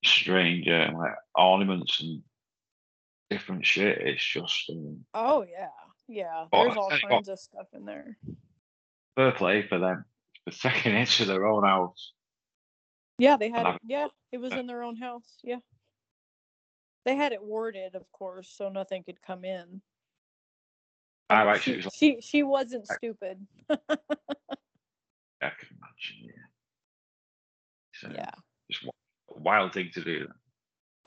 strange uh, like ornaments and different shit. It's just um, Oh yeah, yeah. There's all what. kinds of stuff in there. fair play for them for taking it to their own house. Yeah, they had it. Yeah, it was in their own house. Yeah. They had it warded, of course, so nothing could come in. I actually she, like, she she wasn't I- stupid. I can imagine, yeah. So, Yeah. just a wild thing to do.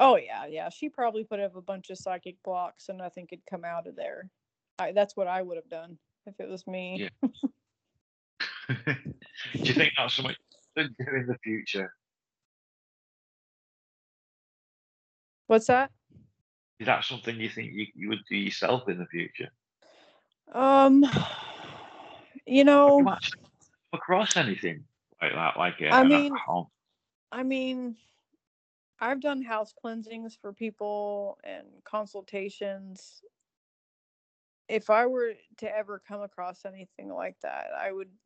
Oh yeah, yeah. She probably put up a bunch of psychic blocks and nothing could come out of there. I, that's what I would have done if it was me. Yeah. do you think that's something you should do in the future? What's that? Is that something you think you, you would do yourself in the future? Um, you know, you across anything like that? Like uh, I mean, I mean, I've done house cleansings for people and consultations. If I were to ever come across anything like that, I would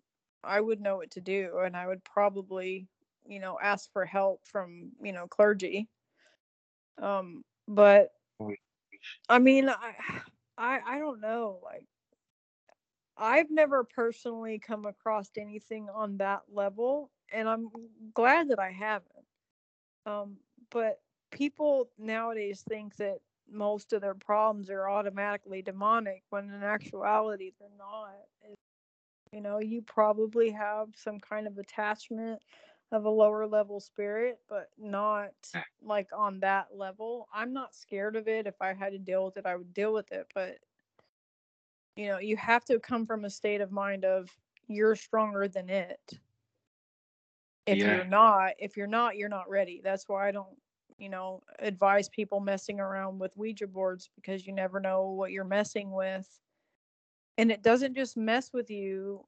I would know what to do and I would probably, you know, ask for help from, you know, clergy. Um but Oh, I mean, I I I don't know, like I've never personally come across anything on that level, and I'm glad that I haven't. Um, but people nowadays think that most of their problems are automatically demonic, when in actuality they're not. You know, you probably have some kind of attachment of a lower level spirit, but not eh. like on that level. I'm not scared of it. If I had to deal with it, I would deal with it, but you know you have to come from a state of mind of you're stronger than it if Yeah. you're not if you're not you're not ready. That's why i don't you know advise people messing around with ouija boards because you never know what you're messing with. And it doesn't just mess with you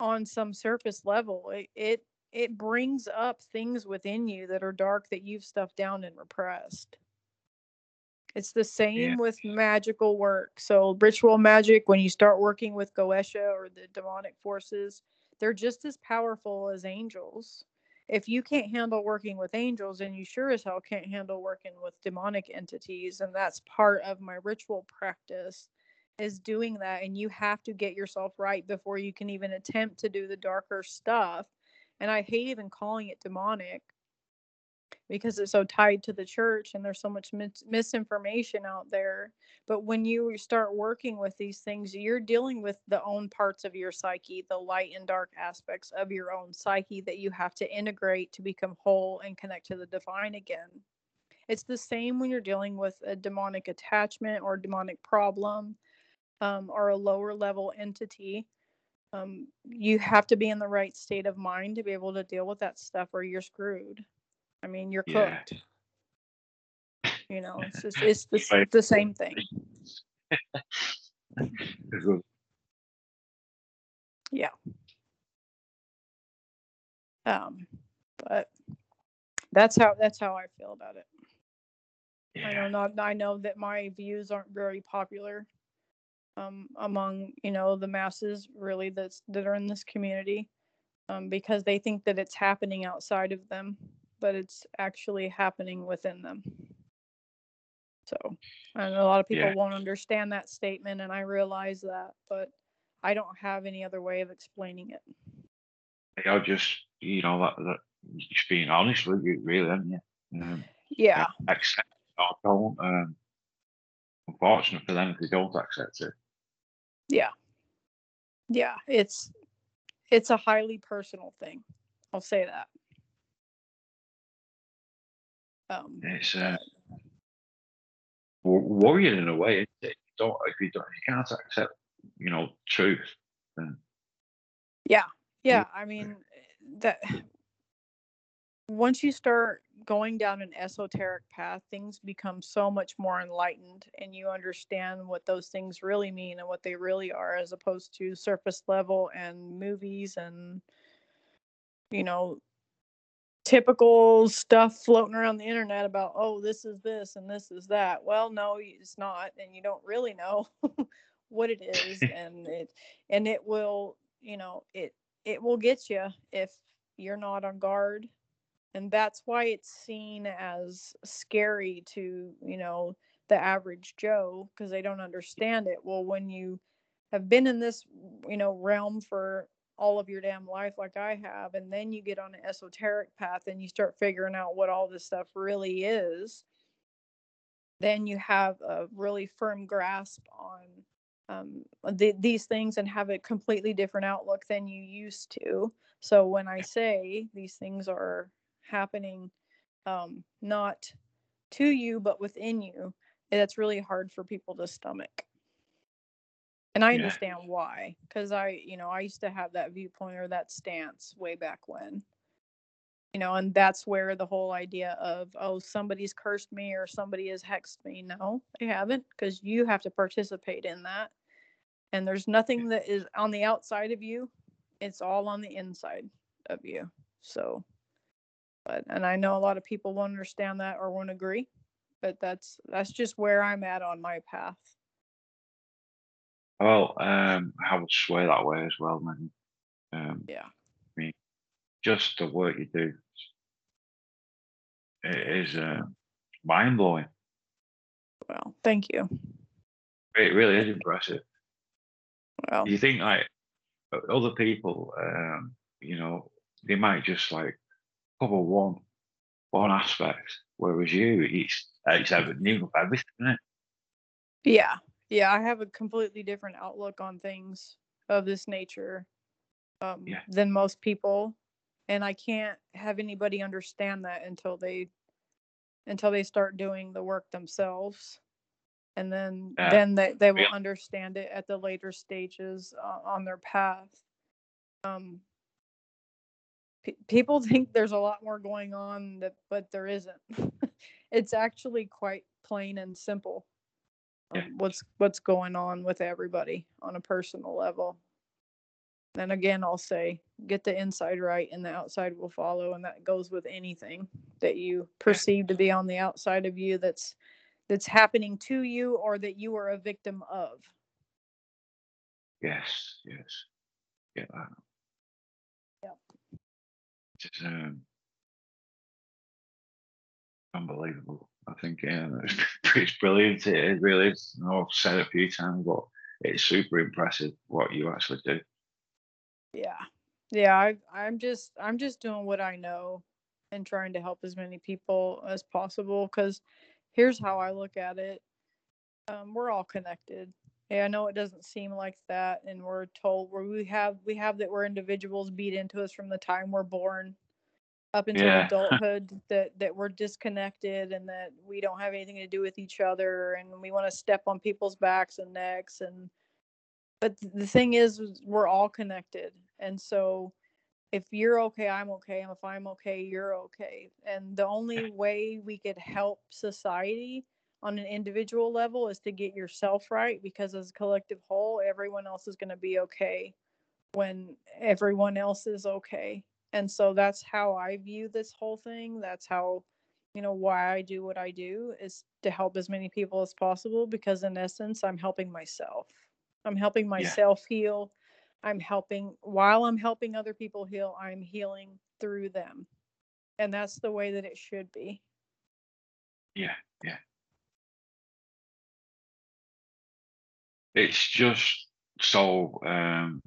on some surface level. It it, it brings up things within you that are dark that you've stuffed down and repressed. It's the same with magical work. So ritual magic, when you start working with Goetia or the demonic forces, they're just as powerful as angels. If you can't handle working with angels, and you sure as hell can't handle working with demonic entities. And that's part of my ritual practice is doing that. And you have to get yourself right before you can even attempt to do the darker stuff. And I hate even calling it demonic because it's so tied to the church and there's so much mis- misinformation out there. But when you start working with these things you're dealing with the own parts of your psyche the light and dark aspects of your own psyche that you have to integrate to become whole and connect to the divine again. It's the same when you're dealing with a demonic attachment or demonic problem um, or a lower level entity. Um, you have to be in the right state of mind to be able to deal with that stuff or you're screwed I mean, you're Yeah. cooked. You know, it's just, it's the, Right. the same thing. yeah. Um, but that's how that's how I feel about it. Yeah. I know not I know that my views aren't very popular um, among you know the masses really that's that are in this community um, because they think that it's happening outside of them, but it's actually happening within them. So, and a lot of people Yeah. won't understand that statement, and I realize that, but I don't have any other way of explaining it. I'll just you know that, that just being honest with you, really, haven't you? Um, Yeah, accept or don't. Um, unfortunate for them if they don't accept it. yeah, yeah. It's it's a highly personal thing. I'll say that. Um, It's uh, worrying in a way. Isn't it? You don't if you don't you can't accept you know truth. Then Yeah, yeah. I mean, that once you start going down an esoteric path, things become so much more enlightened and you understand what those things really mean and what they really are, as opposed to surface level and movies and, you know, typical stuff floating around the internet about, oh, this is this and this is that. Well, no, it's not. And you don't really know what it is. and it, and it will, you know, it, it will get you if you're not on guard and that's why it's seen as scary to you know the average joe because they don't understand it well when you have been in this you know realm for all of your damn life like i have and then you get on an esoteric path and you start figuring out what all this stuff really is then you have a really firm grasp on um, the, these things and have a completely different outlook than you used to. So when I say these things are happening, um, not to you but within you, that's really hard for people to stomach. And I Yeah. understand why, because I, you know, I used to have that viewpoint or that stance way back when. You know, and that's where the whole idea of, oh, somebody's cursed me or somebody has hexed me. No, they haven't, because you have to participate in that. And there's nothing that is on the outside of you, it's all on the inside of you. So, but, and I know a lot of people won't understand that or won't agree, but that's, that's just where I'm at on my path. Well, um, I would swear that way as well, man. Um, Yeah. I mean, just the work you do it is uh, mind blowing. Well, thank you. It really is impressive. Well, You think like other people, um, you know, they might just like cover one one aspect, whereas you, it's it's ever new of everything. Isn't it? Yeah. Yeah. I have a completely different outlook on things of this nature um, Yeah. than most people. And I can't have anybody understand that until they until they start doing the work themselves. And then Yeah. then they, they will Yeah. understand it at the later stages uh, on their path. Um, pe- people think there's a lot more going on that but there isn't. it's actually quite plain and simple Yeah. what's what's going on with everybody on a personal level. Then again, I'll say get the inside right and the outside will follow, and that goes with anything that you perceive to be on the outside of you that's that's happening to you or that you are a victim of. Yes, yes, get that. Yep. It's um, unbelievable. I think it's, brilliant. It, really is. I've said a few times, but it's super impressive what you actually do. Yeah. Yeah, I I'm just I'm just doing what I know and trying to help as many people as possible because here's how I look at it. Um, we're all connected. Yeah, I know it doesn't seem like that, and we're told we have we have that we're individuals beat into us from the time we're born up until Yeah. adulthood that that we're disconnected and that we don't have anything to do with each other and we want to step on people's backs and necks and but the thing is is we're all connected and so if you're okay i'm okay and if i'm okay you're okay and the only way we could help society on an individual level is to get yourself right because as a collective whole everyone else is going to be okay when everyone else is okay and so that's how i view this whole thing that's how you know why i do what i do is to help as many people as possible because in essence i'm helping myself. I'm helping myself heal. I'm helping while i'm helping other people heal i'm healing through them. And that's the way that it should be. Yeah, yeah. It's just so um,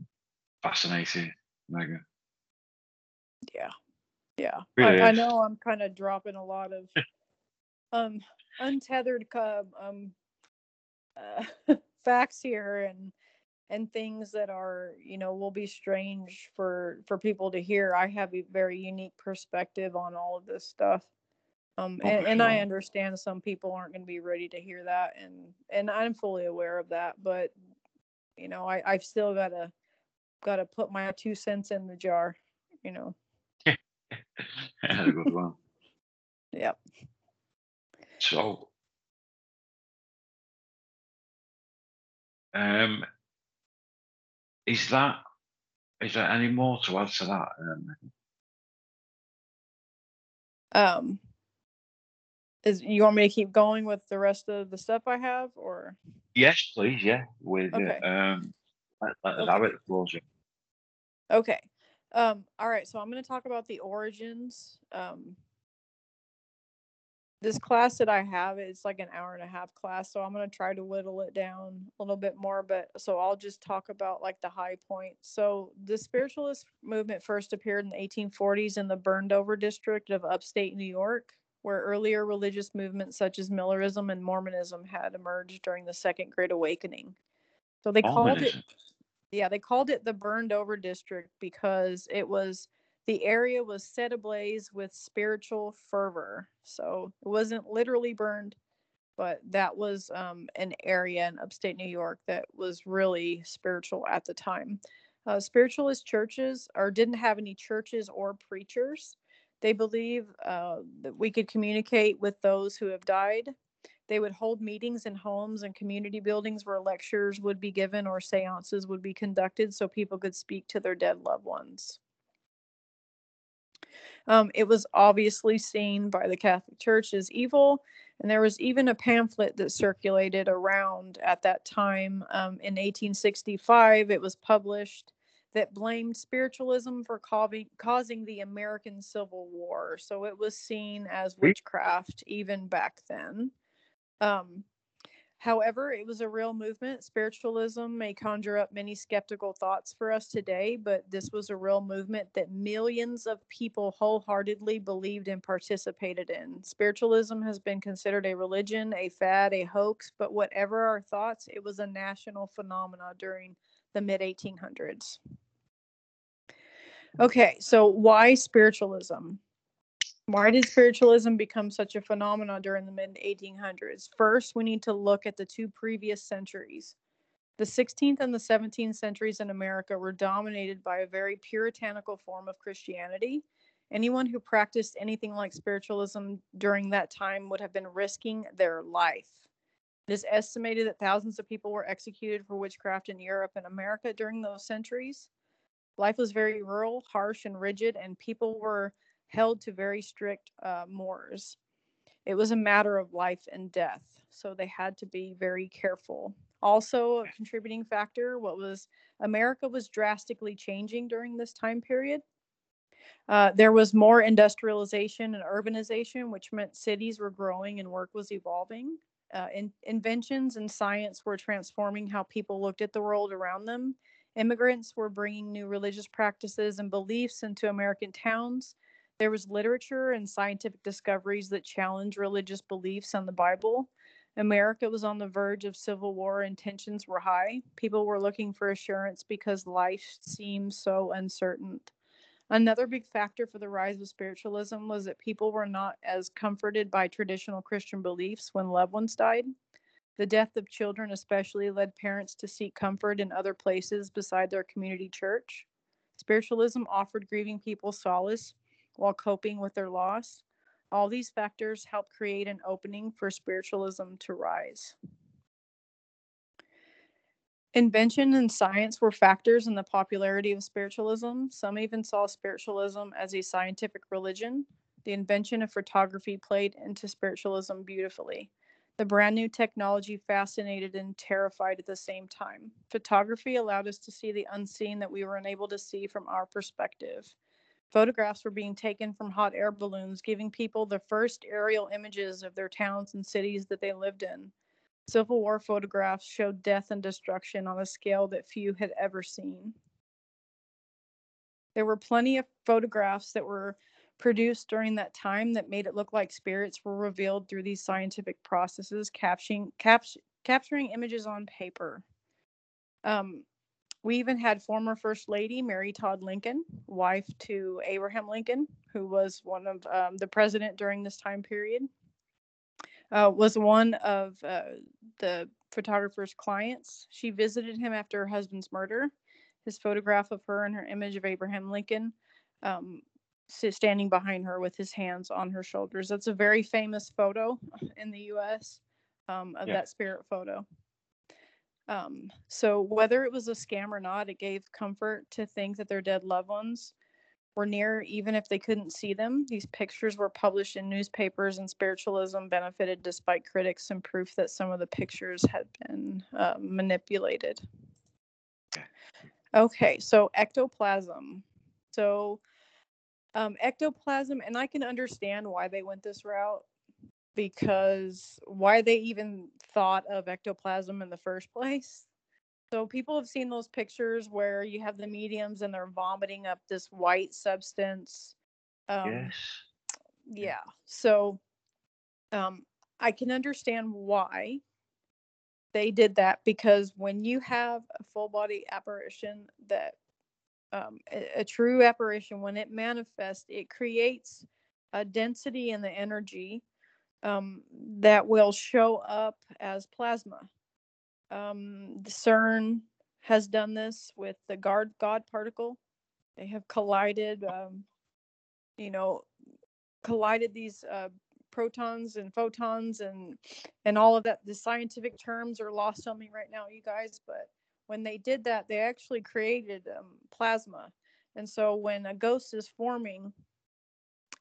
fascinating, Megan. Yeah. Yeah. Really I, I know i'm kind of dropping a lot of um untethered um uh, facts here and and things that are you know will be strange for for people to hear. I have a very unique perspective on all of this stuff. Um Oh, and, for and i understand some people aren't going to be ready to hear that and and i'm fully aware of that but you know i i've still got to got to put my two cents in the jar you know Had a good one. yep So, um, is that is there any more to add to that? Um, um is you want me to keep going with the rest of the stuff i have or yes, please. Yeah, with Okay. uh, um, let, let Okay. have it. The. Okay. Um, all right, so I'm going to talk about the origins. Um, this class that I have is like an hour and a half class, so I'm going to try to whittle it down a little bit more. But so I'll just talk about like the high points. So the spiritualist movement first appeared in the 1840s in the burned over district of upstate New York, where earlier religious movements such as Millerism and Mormonism had emerged during the Second Great Awakening. So they called it Mormonism. Yeah, they called it the burned over district because it was the area was set ablaze with spiritual fervor. So it wasn't literally burned, but that was um, an area in upstate New York that was really spiritual at the time. Uh, spiritualist churches or didn't have any churches or preachers. They believe uh, that we could communicate with those who have died. They would hold meetings in homes and community buildings where lectures would be given or seances would be conducted so people could speak to their dead loved ones. Um, it was obviously seen by the Catholic Church as evil, and there was even a pamphlet that circulated around at that time. Um, in 1865, it was published that blamed spiritualism for causing, causing the American Civil War. So it was seen as witchcraft even back then. Um, However, it was a real movement. Spiritualism may conjure up many skeptical thoughts for us today, but this was a real movement that millions of people wholeheartedly believed and participated in. Spiritualism has been considered a religion, a fad, a hoax, but whatever our thoughts, it was a national phenomenon during the mid 1800s. Okay, so why spiritualism? Why did spiritualism become such a phenomenon during the mid 1800s? First, we need to look at the two previous centuries. The 16th and the 17th centuries in America were dominated by a very puritanical form of Christianity. Anyone who practiced anything like spiritualism during that time would have been risking their life. It is estimated that thousands of people were executed for witchcraft in Europe and America during those centuries. Life was very rural, harsh, and rigid, and people were held to very strict uh, mores. It was a matter of life and death, so they had to be very careful. Also, a contributing factor, what was America was drastically changing during this time period. Uh, there was more industrialization and urbanization, which meant cities were growing and work was evolving. Uh, in, inventions and science were transforming how people looked at the world around them. Immigrants were bringing new religious practices and beliefs into American towns. There was literature and scientific discoveries that challenged religious beliefs on the Bible. America was on the verge of civil war and tensions were high. People were looking for assurance because life seemed so uncertain. Another big factor for the rise of spiritualism was that people were not as comforted by traditional Christian beliefs when loved ones died. The death of children, especially, led parents to seek comfort in other places beside their community church. Spiritualism offered grieving people solace while coping with their loss. All these factors help create an opening for spiritualism to rise. Invention and science were factors in the popularity of spiritualism. Some even saw spiritualism as a scientific religion. The invention of photography played into spiritualism beautifully. The brand new technology fascinated and terrified at the same time. Photography allowed us to see the unseen that we were unable to see from our perspective. Photographs were being taken from hot air balloons, giving people the first aerial images of their towns and cities that they lived in. Civil War photographs showed death and destruction on a scale that few had ever seen. There were plenty of photographs that were produced during that time that made it look like spirits were revealed through these scientific processes, capturing, capt- capturing images on paper. Um, we even had former First Lady Mary Todd Lincoln, wife to Abraham Lincoln, who was one of um, the president during this time period, uh, was one of uh, the photographer's clients. She visited him after her husband's murder. His photograph of her and her image of Abraham Lincoln um, standing behind her with his hands on her shoulders. That's a very famous photo in the U.S. Um, of yeah. that spirit photo. Um, so whether it was a scam or not, it gave comfort to think that their dead loved ones were near, even if they couldn't see them. These pictures were published in newspapers, and spiritualism benefited despite critics and proof that some of the pictures had been uh, manipulated. Okay, so ectoplasm. So um, ectoplasm, and I can understand why they went this route because why they even thought of ectoplasm in the first place. So people have seen those pictures where you have the mediums and they're vomiting up this white substance. Um, yes. Yeah. So um, I can understand why they did that because when you have a full body apparition that um, a, a, true apparition when it manifests it creates a density in the energy um, that will show up as plasma. Um, CERN has done this with the guard God particle. They have collided, um, you know, collided these uh, protons and photons and and all of that. The scientific terms are lost on me right now, you guys. But when they did that, they actually created um, plasma. And so when a ghost is forming,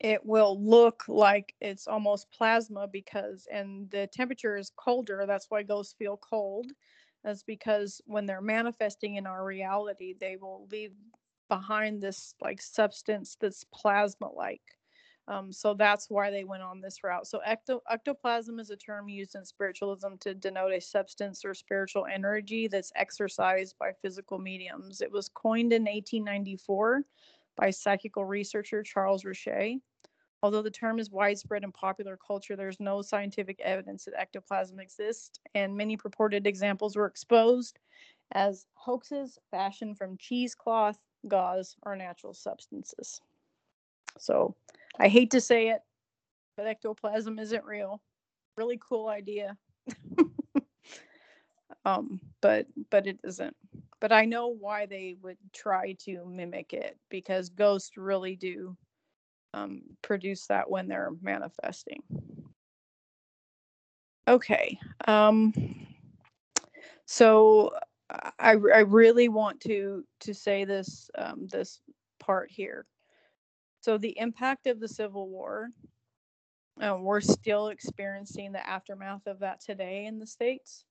it will look like it's almost plasma because and the temperature is colder that's why ghosts feel cold that's because when they're manifesting in our reality they will leave behind this like substance that's plasma like um, so that's why they went on this route. So ecto- ectoplasm is a term used in spiritualism to denote a substance or spiritual energy that's exercised by physical mediums. It was coined in 1894 by psychical researcher Charles Richet. Although the term is widespread in popular culture, there's no scientific evidence that ectoplasm exists, and many purported examples were exposed as hoaxes fashioned from cheesecloth, gauze, or natural substances. So I hate to say it, but ectoplasm isn't real. Really cool idea. um, but but it isn't but I know why they would try to mimic it because ghosts really do um, produce that when they're manifesting. Okay. Um, so I, I really want to to say this um, this part here. So the impact of the Civil War, uh, we're still experiencing the aftermath of that today in the states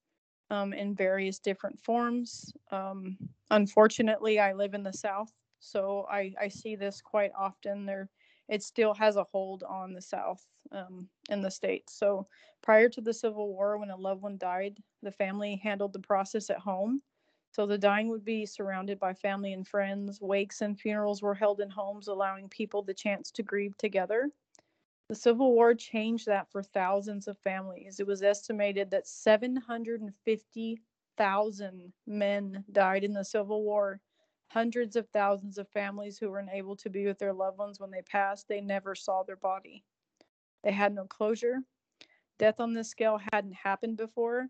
um, in various different forms. Um, unfortunately, I live in the South, so I, I see this quite often. There, it still has a hold on the South um, in the states. So prior to the Civil War, when a loved one died, the family handled the process at home. So the dying would be surrounded by family and friends. Wakes and funerals were held in homes, allowing people the chance to grieve together. The Civil War changed that for thousands of families. It was estimated that 750,000 men died in the Civil War. Hundreds of thousands of families who were unable to be with their loved ones when they passed, they never saw their body. They had no closure. Death on this scale hadn't happened before.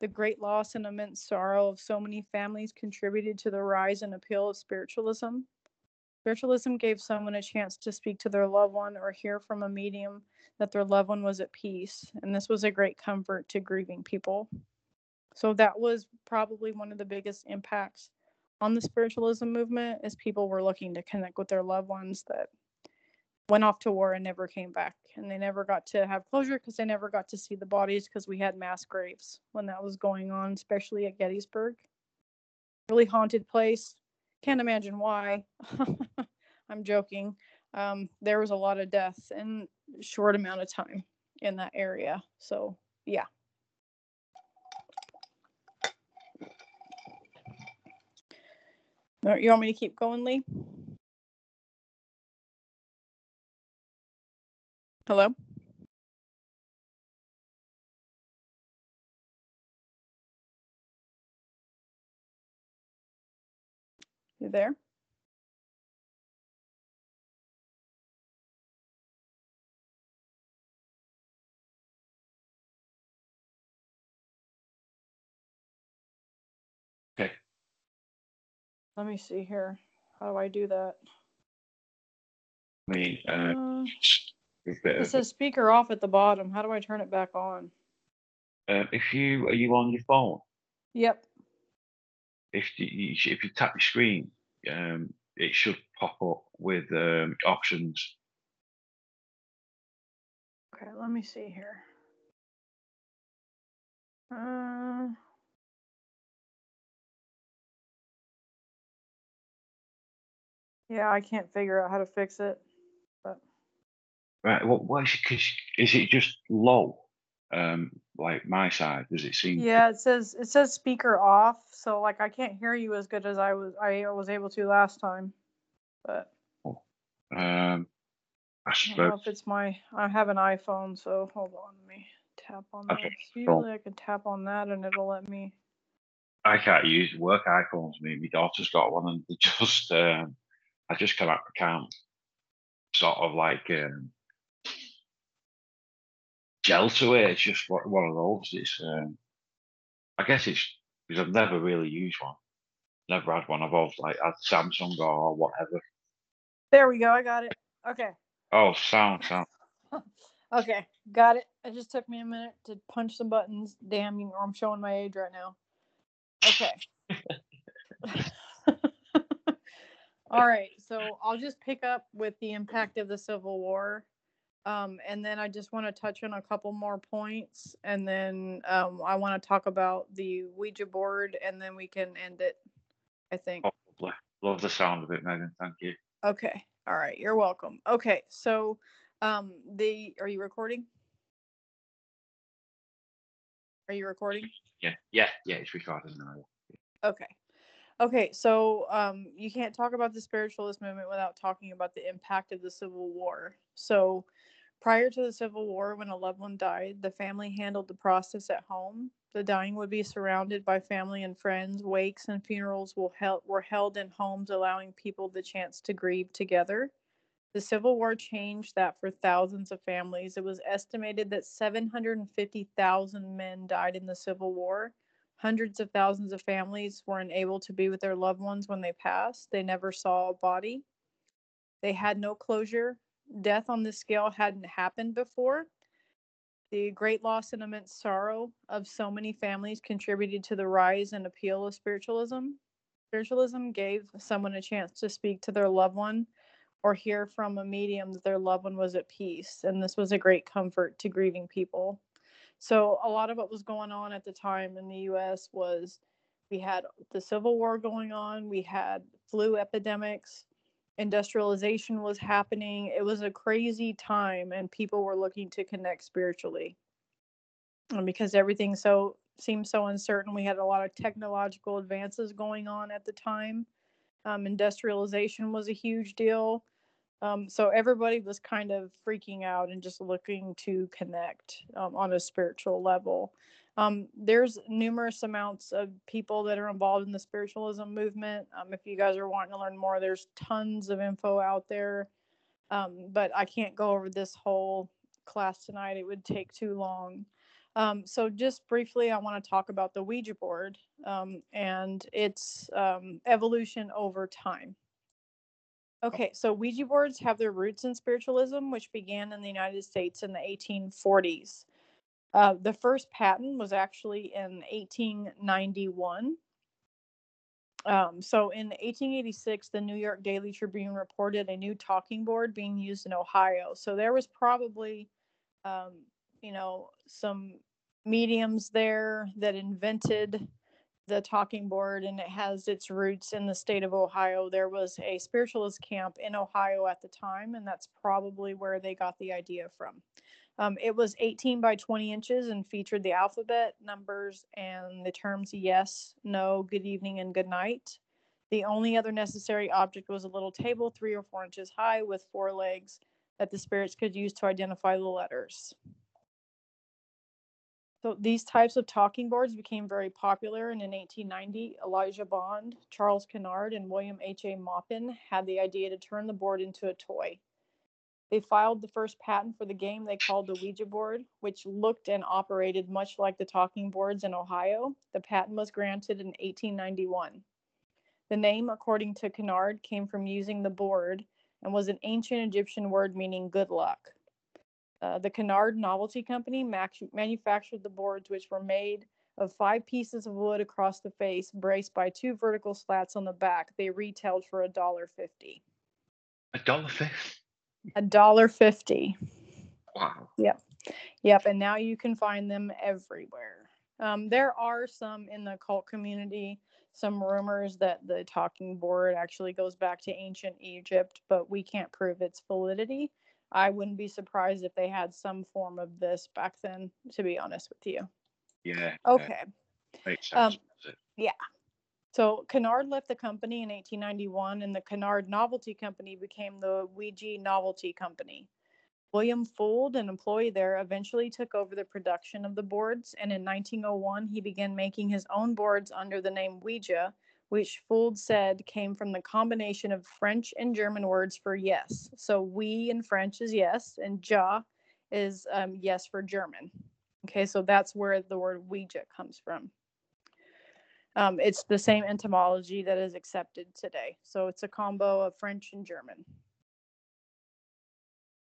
The great loss and immense sorrow of so many families contributed to the rise and appeal of spiritualism. Spiritualism gave someone a chance to speak to their loved one or hear from a medium that their loved one was at peace, and this was a great comfort to grieving people. So that was probably one of the biggest impacts on the spiritualism movement is people were looking to connect with their loved ones that went off to war and never came back and they never got to have closure because they never got to see the bodies because we had mass graves when that was going on especially at gettysburg really haunted place can't imagine why. I'm joking. Um, there was a lot of death in short amount of time in that area so yeah. You want me to keep going lee? Hello? You there? Okay. Let me see here. How do I do that? I mean, uh, Uh, it says speaker off at the bottom. How do I turn it back on? um, if you are you on your phone, Yep. If you, if you tap your screen, um, it should pop up with um, options. Okay, let me see here. Uh, yeah, I can't figure out how to fix it. But Right. What? What is it? 'cause is it just low? Um, like my side? Does it seem? yeah, it says it says speaker off, so like I can't hear you as good as I was I was able to last time. But Um, I I don't know if it's my I have an iPhone, so hold on, let me tap on Okay, cool. Usually I can tap on that and it'll let me I can't use work iPhones. Me, my daughter's got one, and they just um, I just come out can't sort of like um, gel to it. It's just one one of those. It's um, I guess it's because I've never really used one. Never had one. I've always like had Samsung or whatever. There we go, I got it. Okay. Oh, sound, sound. Okay, got it. It just took me a minute to punch some buttons. Damn, you I'm showing my age right now. Okay. All right, so I'll just pick up with the impact of the Civil War. Um, and then I just want to touch on a couple more points. And then um, I want to talk about the Ouija board, and then we can end it, I think. Oh, lovely. Love the sound of it, Megan. Thank you. Okay. All right. You're welcome. Okay. So, um, the are you recording? Are you recording? Yeah, yeah, yeah. It's recording now. Okay. Okay. So, um, you can't talk about the spiritualist movement without talking about the impact of the Civil War. So, prior to the Civil War, when a loved one died, the family handled the process at home. The dying would be surrounded by family and friends. Wakes and funerals were held in homes, allowing people the chance to grieve together. The Civil War changed that for thousands of families. It was estimated that 750,000 men died in the Civil War. Hundreds of thousands of families were unable to be with their loved ones when they passed. They never saw a body. They had no closure. Death on this scale hadn't happened before. The great loss and immense sorrow of so many families contributed to the rise and appeal of spiritualism. Spiritualism gave someone a chance to speak to their loved one or hear from a medium that their loved one was at peace. And this was a great comfort to grieving people. So, a lot of what was going on at the time in the US was we had the Civil War going on, we had flu epidemics, industrialization was happening. It was a crazy time, and people were looking to connect spiritually. And because everything so seemed so uncertain. We had a lot of technological advances going on at the time. Um, industrialization was a huge deal. Um, so everybody was kind of freaking out and just looking to connect um, on a spiritual level. Um, there's numerous amounts of people that are involved in the spiritualism movement. Um, if you guys are wanting to learn more, there's tons of info out there. Um, but I can't go over this whole class tonight, it would take too long. Um, so, just briefly, I want to talk about the Ouija board and its evolution over time. Okay, so Ouija boards have their roots in spiritualism, which began in the United States in the 1840s. Uh, the first patent was actually in 1891. Um, so in 1886, the New York Daily Tribune reported a new talking board being used in Ohio. So there was probably, um, you know, some mediums there that invented the talking board and it has its roots in the state of Ohio. There was a spiritualist camp in Ohio at the time, and that's probably where they got the idea from. Um, it was 18 by 20 inches and featured the alphabet, numbers, and the terms yes, no, good evening, and good night. The only other necessary object was a little table, three or four inches high, with four legs that the spirits could use to identify the letters. So these types of talking boards became very popular, and in 1890, Elijah Bond, Charles Kennard, and William H.A. Maupin had the idea to turn the board into a toy. They filed the first patent for the game they called the Ouija board, which looked and operated much like the talking boards in Ohio. The patent was granted in 1891. The name, according to Kennard, came from using the board and was an ancient Egyptian word meaning good luck. Uh, the Kennard Novelty Company manufactured the boards, which were made of five pieces of wood across the face, braced by two vertical slats on the back. They retailed for a dollar fifty. A dollar fifty. A dollar fifty. Wow. Yep. Yep. And now you can find them everywhere. Um, there are some in the cult community, some rumors that the talking board actually goes back to ancient Egypt, but we can't prove its validity. I wouldn't be surprised if they had some form of this back then, to be honest with you. Yeah. Okay. Sense. Um, yeah. So Kennard left the company in 1891, and the Kennard Novelty Company became the Ouija Novelty Company. William Fuld, an employee there, eventually took over the production of the boards, and in 1901 he began making his own boards under the name Ouija, which Fuld said came from the combination of French and German words for yes. So we in French is yes, and ja is um, yes for German. Okay, so that's where the word Ouija comes from. Um, it's the same etymology that is accepted today. So it's a combo of French and German.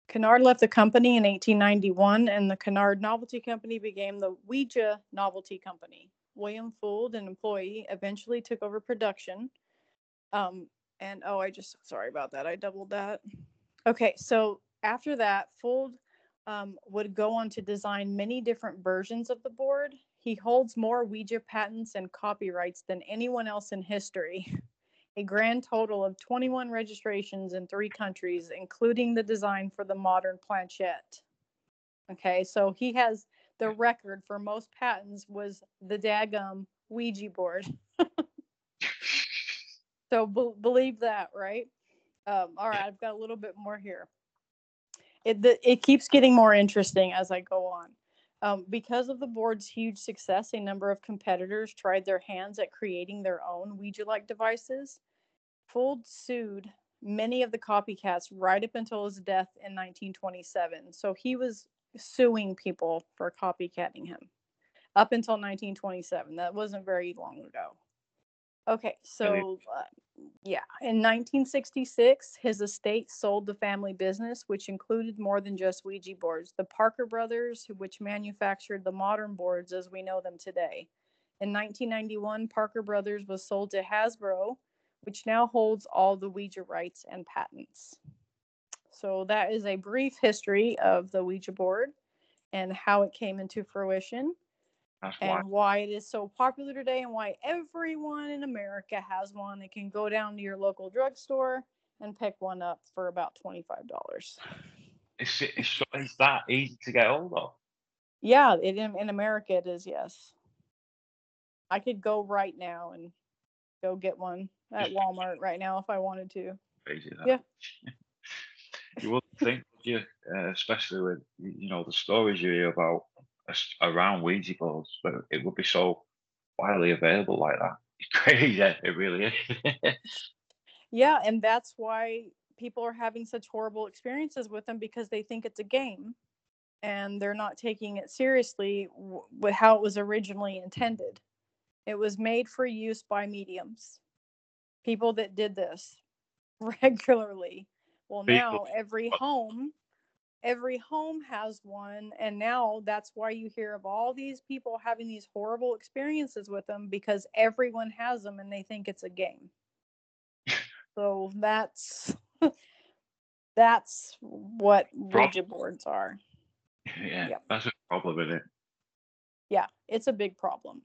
Kennard left the company in 1891, and the Kennard Novelty Company became the Ouija Novelty Company. William Fuld, an employee, eventually took over production. Um, and oh, I just sorry about that. I doubled that. Okay, so after that, Fuld um, would go on to design many different versions of the board he holds more Ouija patents and copyrights than anyone else in history. A grand total of 21 registrations in three countries, including the design for the modern planchette. Okay, so he has the record for most patents was the Dagum Ouija board. so be- believe that, right? Um, all right, I've got a little bit more here. It the, it keeps getting more interesting as I go on. Um, because of the board's huge success, a number of competitors tried their hands at creating their own Ouija like devices. Fuld sued many of the copycats right up until his death in 1927. So he was suing people for copycatting him up until 1927. That wasn't very long ago. Okay, so uh, yeah, in 1966, his estate sold the family business, which included more than just Ouija boards. The Parker brothers, which manufactured the modern boards as we know them today. In 1991, Parker Brothers was sold to Hasbro, which now holds all the Ouija rights and patents. So that is a brief history of the Ouija board and how it came into fruition. That's and why. why it is so popular today and why everyone in America has one. They can go down to your local drugstore and pick one up for about $25. It's, it's, it's that easy to get hold of. Yeah, it, in, in America it is, yes. I could go right now and go get one at Walmart right now if I wanted to. Crazy. Yeah. you wouldn't think, you? Uh, especially with you know the stories you hear about around Ouija boards, but it would be so widely available like that. It's crazy. It really is. Yeah, and that's why people are having such horrible experiences with them because they think it's a game and they're not taking it seriously with how it was originally intended. It was made for use by mediums, people that did this regularly. Well, now every home, every home has one, and now that's why you hear of all these people having these horrible experiences with them because everyone has them and they think it's a game. So that's that's what Ouija boards are. yeah, Yep. that's a problem, isn't it? Yeah, it's a big problem.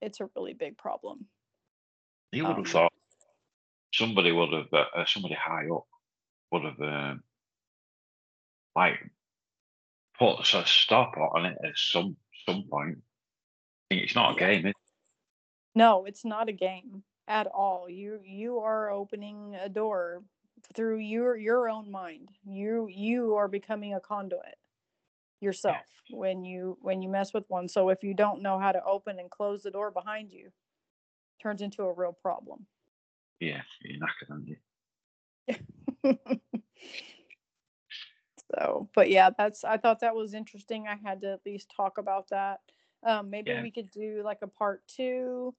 It's a really big problem. You would Um, have thought somebody would have, uh, somebody high up would have, um, like, put a stop on it at some some point. I think It's not a game, it? No, it's not a game at all. You you are opening a door through your your own mind. You you are becoming a conduit yourself when you when you mess with one. So if you don't know how to open and close the door behind you, it turns into a real problem. Yeah, you're knackered, aren't you? so but yeah that's i thought that was interesting. I had to at least talk about that. Um maybe Yeah. we could do like a part two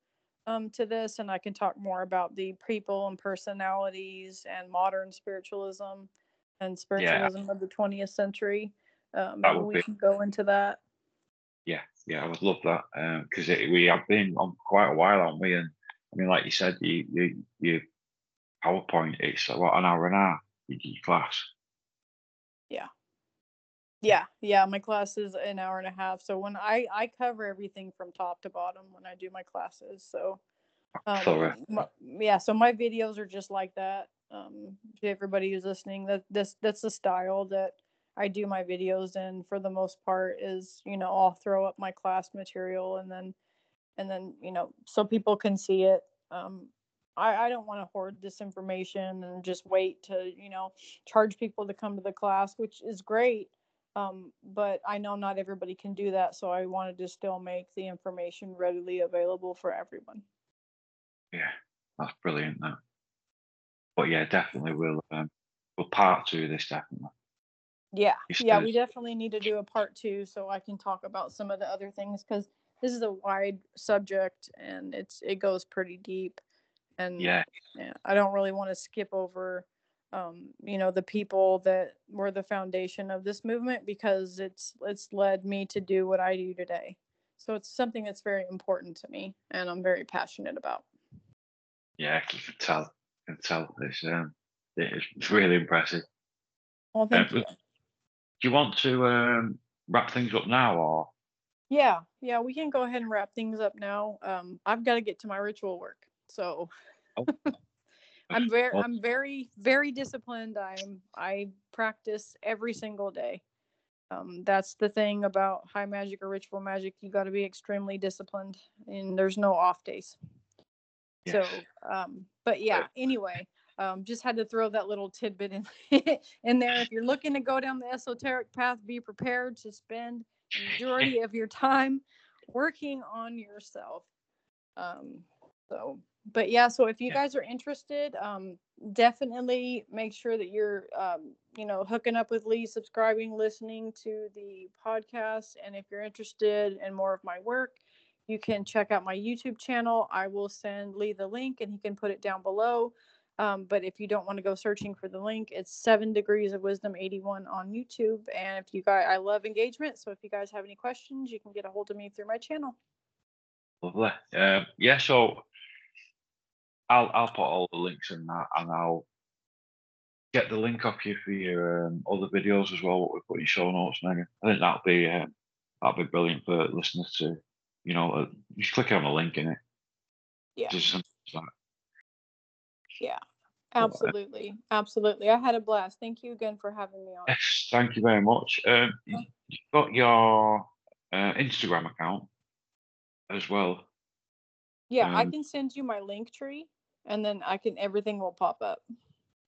um to this and i can talk more about the people and personalities and modern spiritualism and spiritualism of the 20th century. Um maybe we be- can go into that. Yeah, yeah, I would love that because we have been on quite a while, aren't we? And I mean, like you said, you you you PowerPoint, it's what an hour and a half. Do your class. yeah yeah yeah. my class is an hour and a half so when i i cover everything from top to bottom when i do my classes so um, Thorough. my- yeah so my videos are just like that um to everybody who's listening that this that's the style that i do my videos in for the most part is you know i'll throw up my class material and then and then you know so people can see it um I, I don't want to hoard this information and just wait to you know charge people to come to the class which is great um, but I know not everybody can do that, so I wanted to still make the information readily available for everyone. Yeah, that's brilliant. That. But yeah, definitely we'll um, we'll part two this definitely. Yeah, yeah, we definitely need to do a part two so I can talk about some of the other things because this is a wide subject and it's it goes pretty deep, and Yeah, yeah, I don't really want to skip over, um, you know, the people that were the foundation of this movement because it's it's led me to do what I do today. So it's something that's very important to me and I'm very passionate about. yeah, you can tell. You can tell. It's um, it's really impressive. Well, thank Uh, you. Do you want to um, wrap things up now, or Yeah, yeah, we can go ahead and wrap things up now. Um, I've got to get to my ritual work, so Oh. I'm very, Well- I'm very, very disciplined. I'm, I practice every single day. Um, that's the thing about high magic or ritual magic. You got to be extremely disciplined, and there's no off days. So, um, but yeah. Anyway, um, just had to throw that little tidbit in in there. If you're looking to go down the esoteric path, be prepared to spend the majority of your time working on yourself. Um, so, but yeah, so if you Yeah. guys are interested, um, definitely make sure that you're, um, you know, hooking up with Lee, subscribing, listening to the podcast. And if you're interested in more of my work, you can check out my YouTube channel. I will send Lee the link and he can put it down below. Um, but if you don't want to go searching for the link, it's Seven Degrees of Wisdom 81 on YouTube. And if you guys, I love engagement. So if you guys have any questions, you can get a hold of me through my channel. lovely? Um, yeah, so I'll I'll put all the links in that, and I'll get the link off you for your um, other videos as well. What we put in show notes, Megan. I think that'll be um, that'll be brilliant for listeners to, you know, uh, just click on the link in it. Yeah. Just something like Yeah, absolutely. Absolutely. I had a blast. Thank you again for having me on. Yes, thank you very much. Um, you- you've got your uh, Instagram account as well. Yeah, I Um, can send you my link tree, and then I can everything will pop up.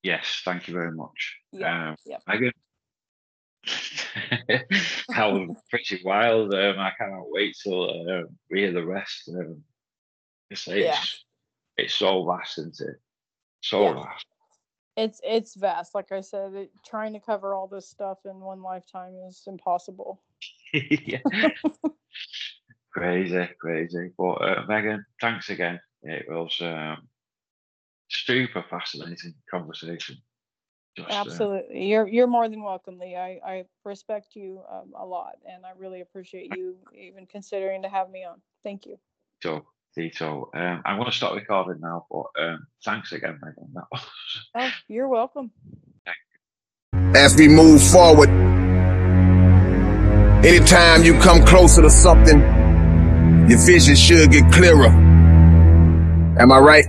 Yes, thank you very much. Yeah, Um, yeah. Megan. that was pretty wild. Um, I cannot wait till uh, we hear the rest. Um, it's, it's, Yeah. it's so vast, isn't it? So Yeah. vast. It's it's vast. Like I said, it, trying to cover all this stuff in one lifetime is impossible. crazy, crazy. But uh, Megan, thanks again. It was um, super fascinating conversation. Just, uh, Absolutely, you're you're more than welcome, Lee. I I respect you um, a lot, and I really appreciate you even considering to have me on. Thank you. So. Tito. Um, I'm going to stop recording now, but um, thanks again, Megan. That was Oh, you're welcome. as we move forward. Anytime you come closer to something, your vision should get clearer. Am I right?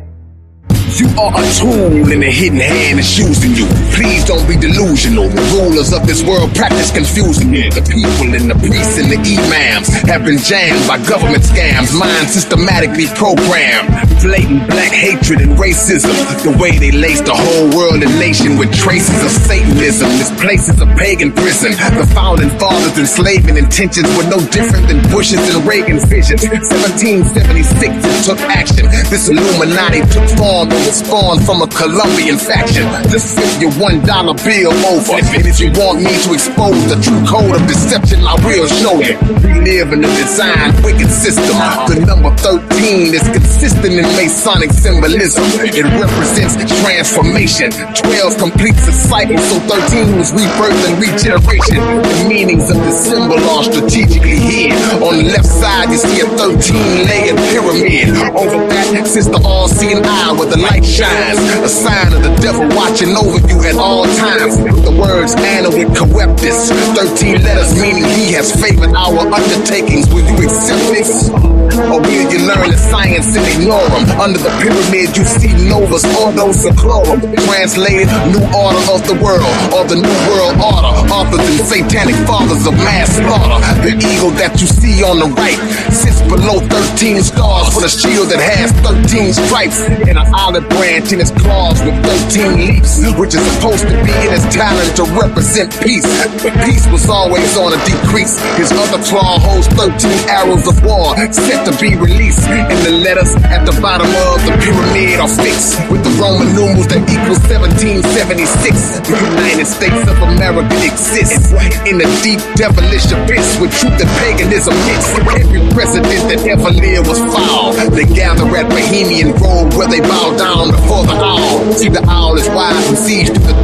You are a tool in the hidden hand that's using you. Please don't be delusional. The rulers of this world practice confusing you. The people and the priests and the imams have been jammed by government scams, minds systematically programmed. Blatant black hatred and racism. The way they lace the whole world and nation with traces of Satanism. This place is a pagan prison. The founding fathers enslaving intentions were no different than Bush's and Reagan's visions. 1776 took action. This Illuminati took form was spawned from a Colombian faction. Just flip your one dollar bill over. And if you want me to expose the true code of deception, I will show you. We live in a design wicked system. The number 13 is consistent in Masonic symbolism. It represents transformation. 12 completes a cycle, so 13 was rebirth and regeneration. The meanings of the symbol are strategically hid. On the left side, you see a 13 layered pyramid. Over that sits the all seeing eye where the light shines. A sign of the devil watching over you at all times. The words Annuit Coeptis. 13 letters meaning he has favored our undertakings. Will you accept this? Or will you learn the science and ignore them? Under the pyramid, you see Novus Ordo Seclorum. Translated, New Order of the World, or the New World Order. Authors and satanic fathers of mass slaughter. The eagle that you see on the right sits below 13 stars with a shield that has 13 stripes and an olive branch in its claws with 13 leaves, which is supposed to be in his talent to represent peace. But peace was always on a decrease. His other claw holds 13 arrows of war set to be released. And the letters at the bottom of the pyramid are fixed with the Roman numerals that equal 1776. The United States of America exists in a deep devilish abyss with truth and paganism mixed. Every president that ever lived was foul. They gather at Bohemian Grove where they bow down before the owl. See, the owl is wise and sees through the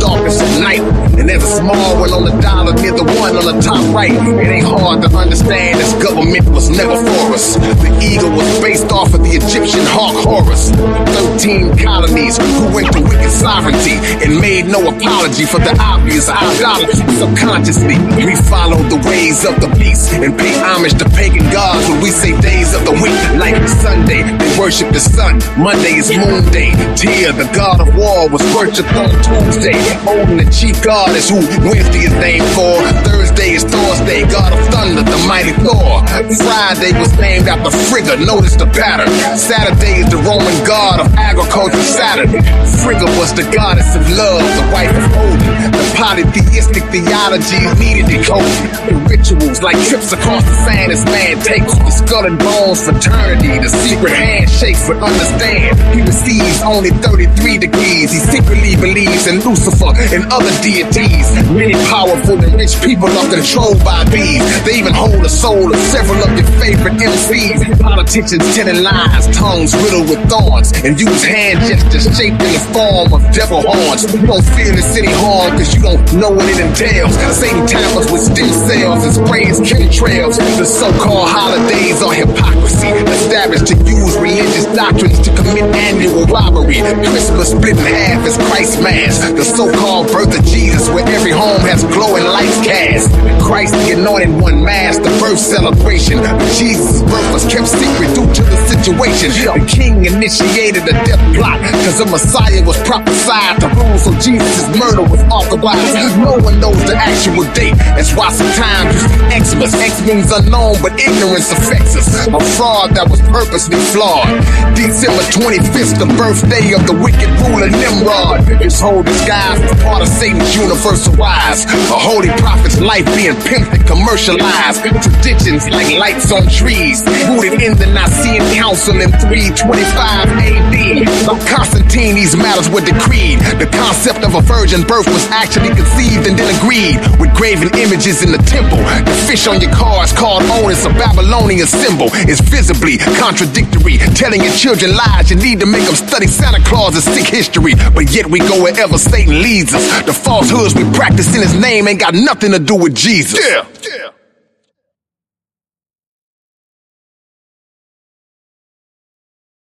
small on the dollar near the one on the top right. It ain't hard to understand this government was never for us. The eagle was based off of the Egyptian hawk Horus. 13 colonies who went to wicked sovereignty and made no apology for the obvious idolatry. Subconsciously, we follow the ways of the beast and pay homage to pagan gods when we say days of the week. Like Sunday, they worship the sun. Monday is moon day. Tyr, the god of war, was worshipped on Tuesday. Odin, the chief god, is who Wednesday is named for. Thursday is Thor's day, god of thunder, the mighty Thor. Friday was named after Frigga, notice the pattern. Saturday is the Roman god of agriculture, Saturn. Frigga was the goddess of love, the wife of Odin. The polytheistic theology needed decoding. The rituals like trips across the sand as man takes the skull and bones fraternity. The secret handshakes would understand. He receives only 33 degrees. He secretly believes in Lucifer and other deities. Many powerful and rich people are controlled by bees. They even hold the soul of several of your favorite MCs. Politicians telling lies, tongues riddled with thorns, and use hand gestures shaped in the form of devil horns. You don't feel this any harm because you don't know what it entails. Satan tampers with stem cells and sprays chemtrails. The so-called holidays are hypocrisy, established to use religious doctrines to commit annual robbery. Christmas split in half is Christ Mass, the so-called birth of Jesus, where every home has glowing lights cast. Christ the anointed one mass, the birth celebration. But Jesus' birth was kept secret due to the situation. The king initiated a death plot, cause the Messiah was prophesied to rule, so Jesus' murder was authorized. No one knows the actual date. That's why sometimes Xmas, X means unknown, but ignorance affects us. A fraud that was purposely flawed. December 25th, the birthday of the wicked ruler Nimrod. His whole disguise was part of Satan's universal. A holy prophet's life being pimped and commercialized. Traditions like lights on trees, rooted in the Nicene Council in 325 AD. Of Constantine, these matters were decreed. The concept of a virgin birth was actually conceived and then agreed with graven images in the temple. The fish on your car is called Oannes, a Babylonian symbol. Is visibly contradictory. Telling your children lies, you need to make them study Santa Claus and sick history. But yet we go wherever Satan leads us. The falsehoods we practice in his name ain't got nothing to do with Jesus. Yeah. yeah.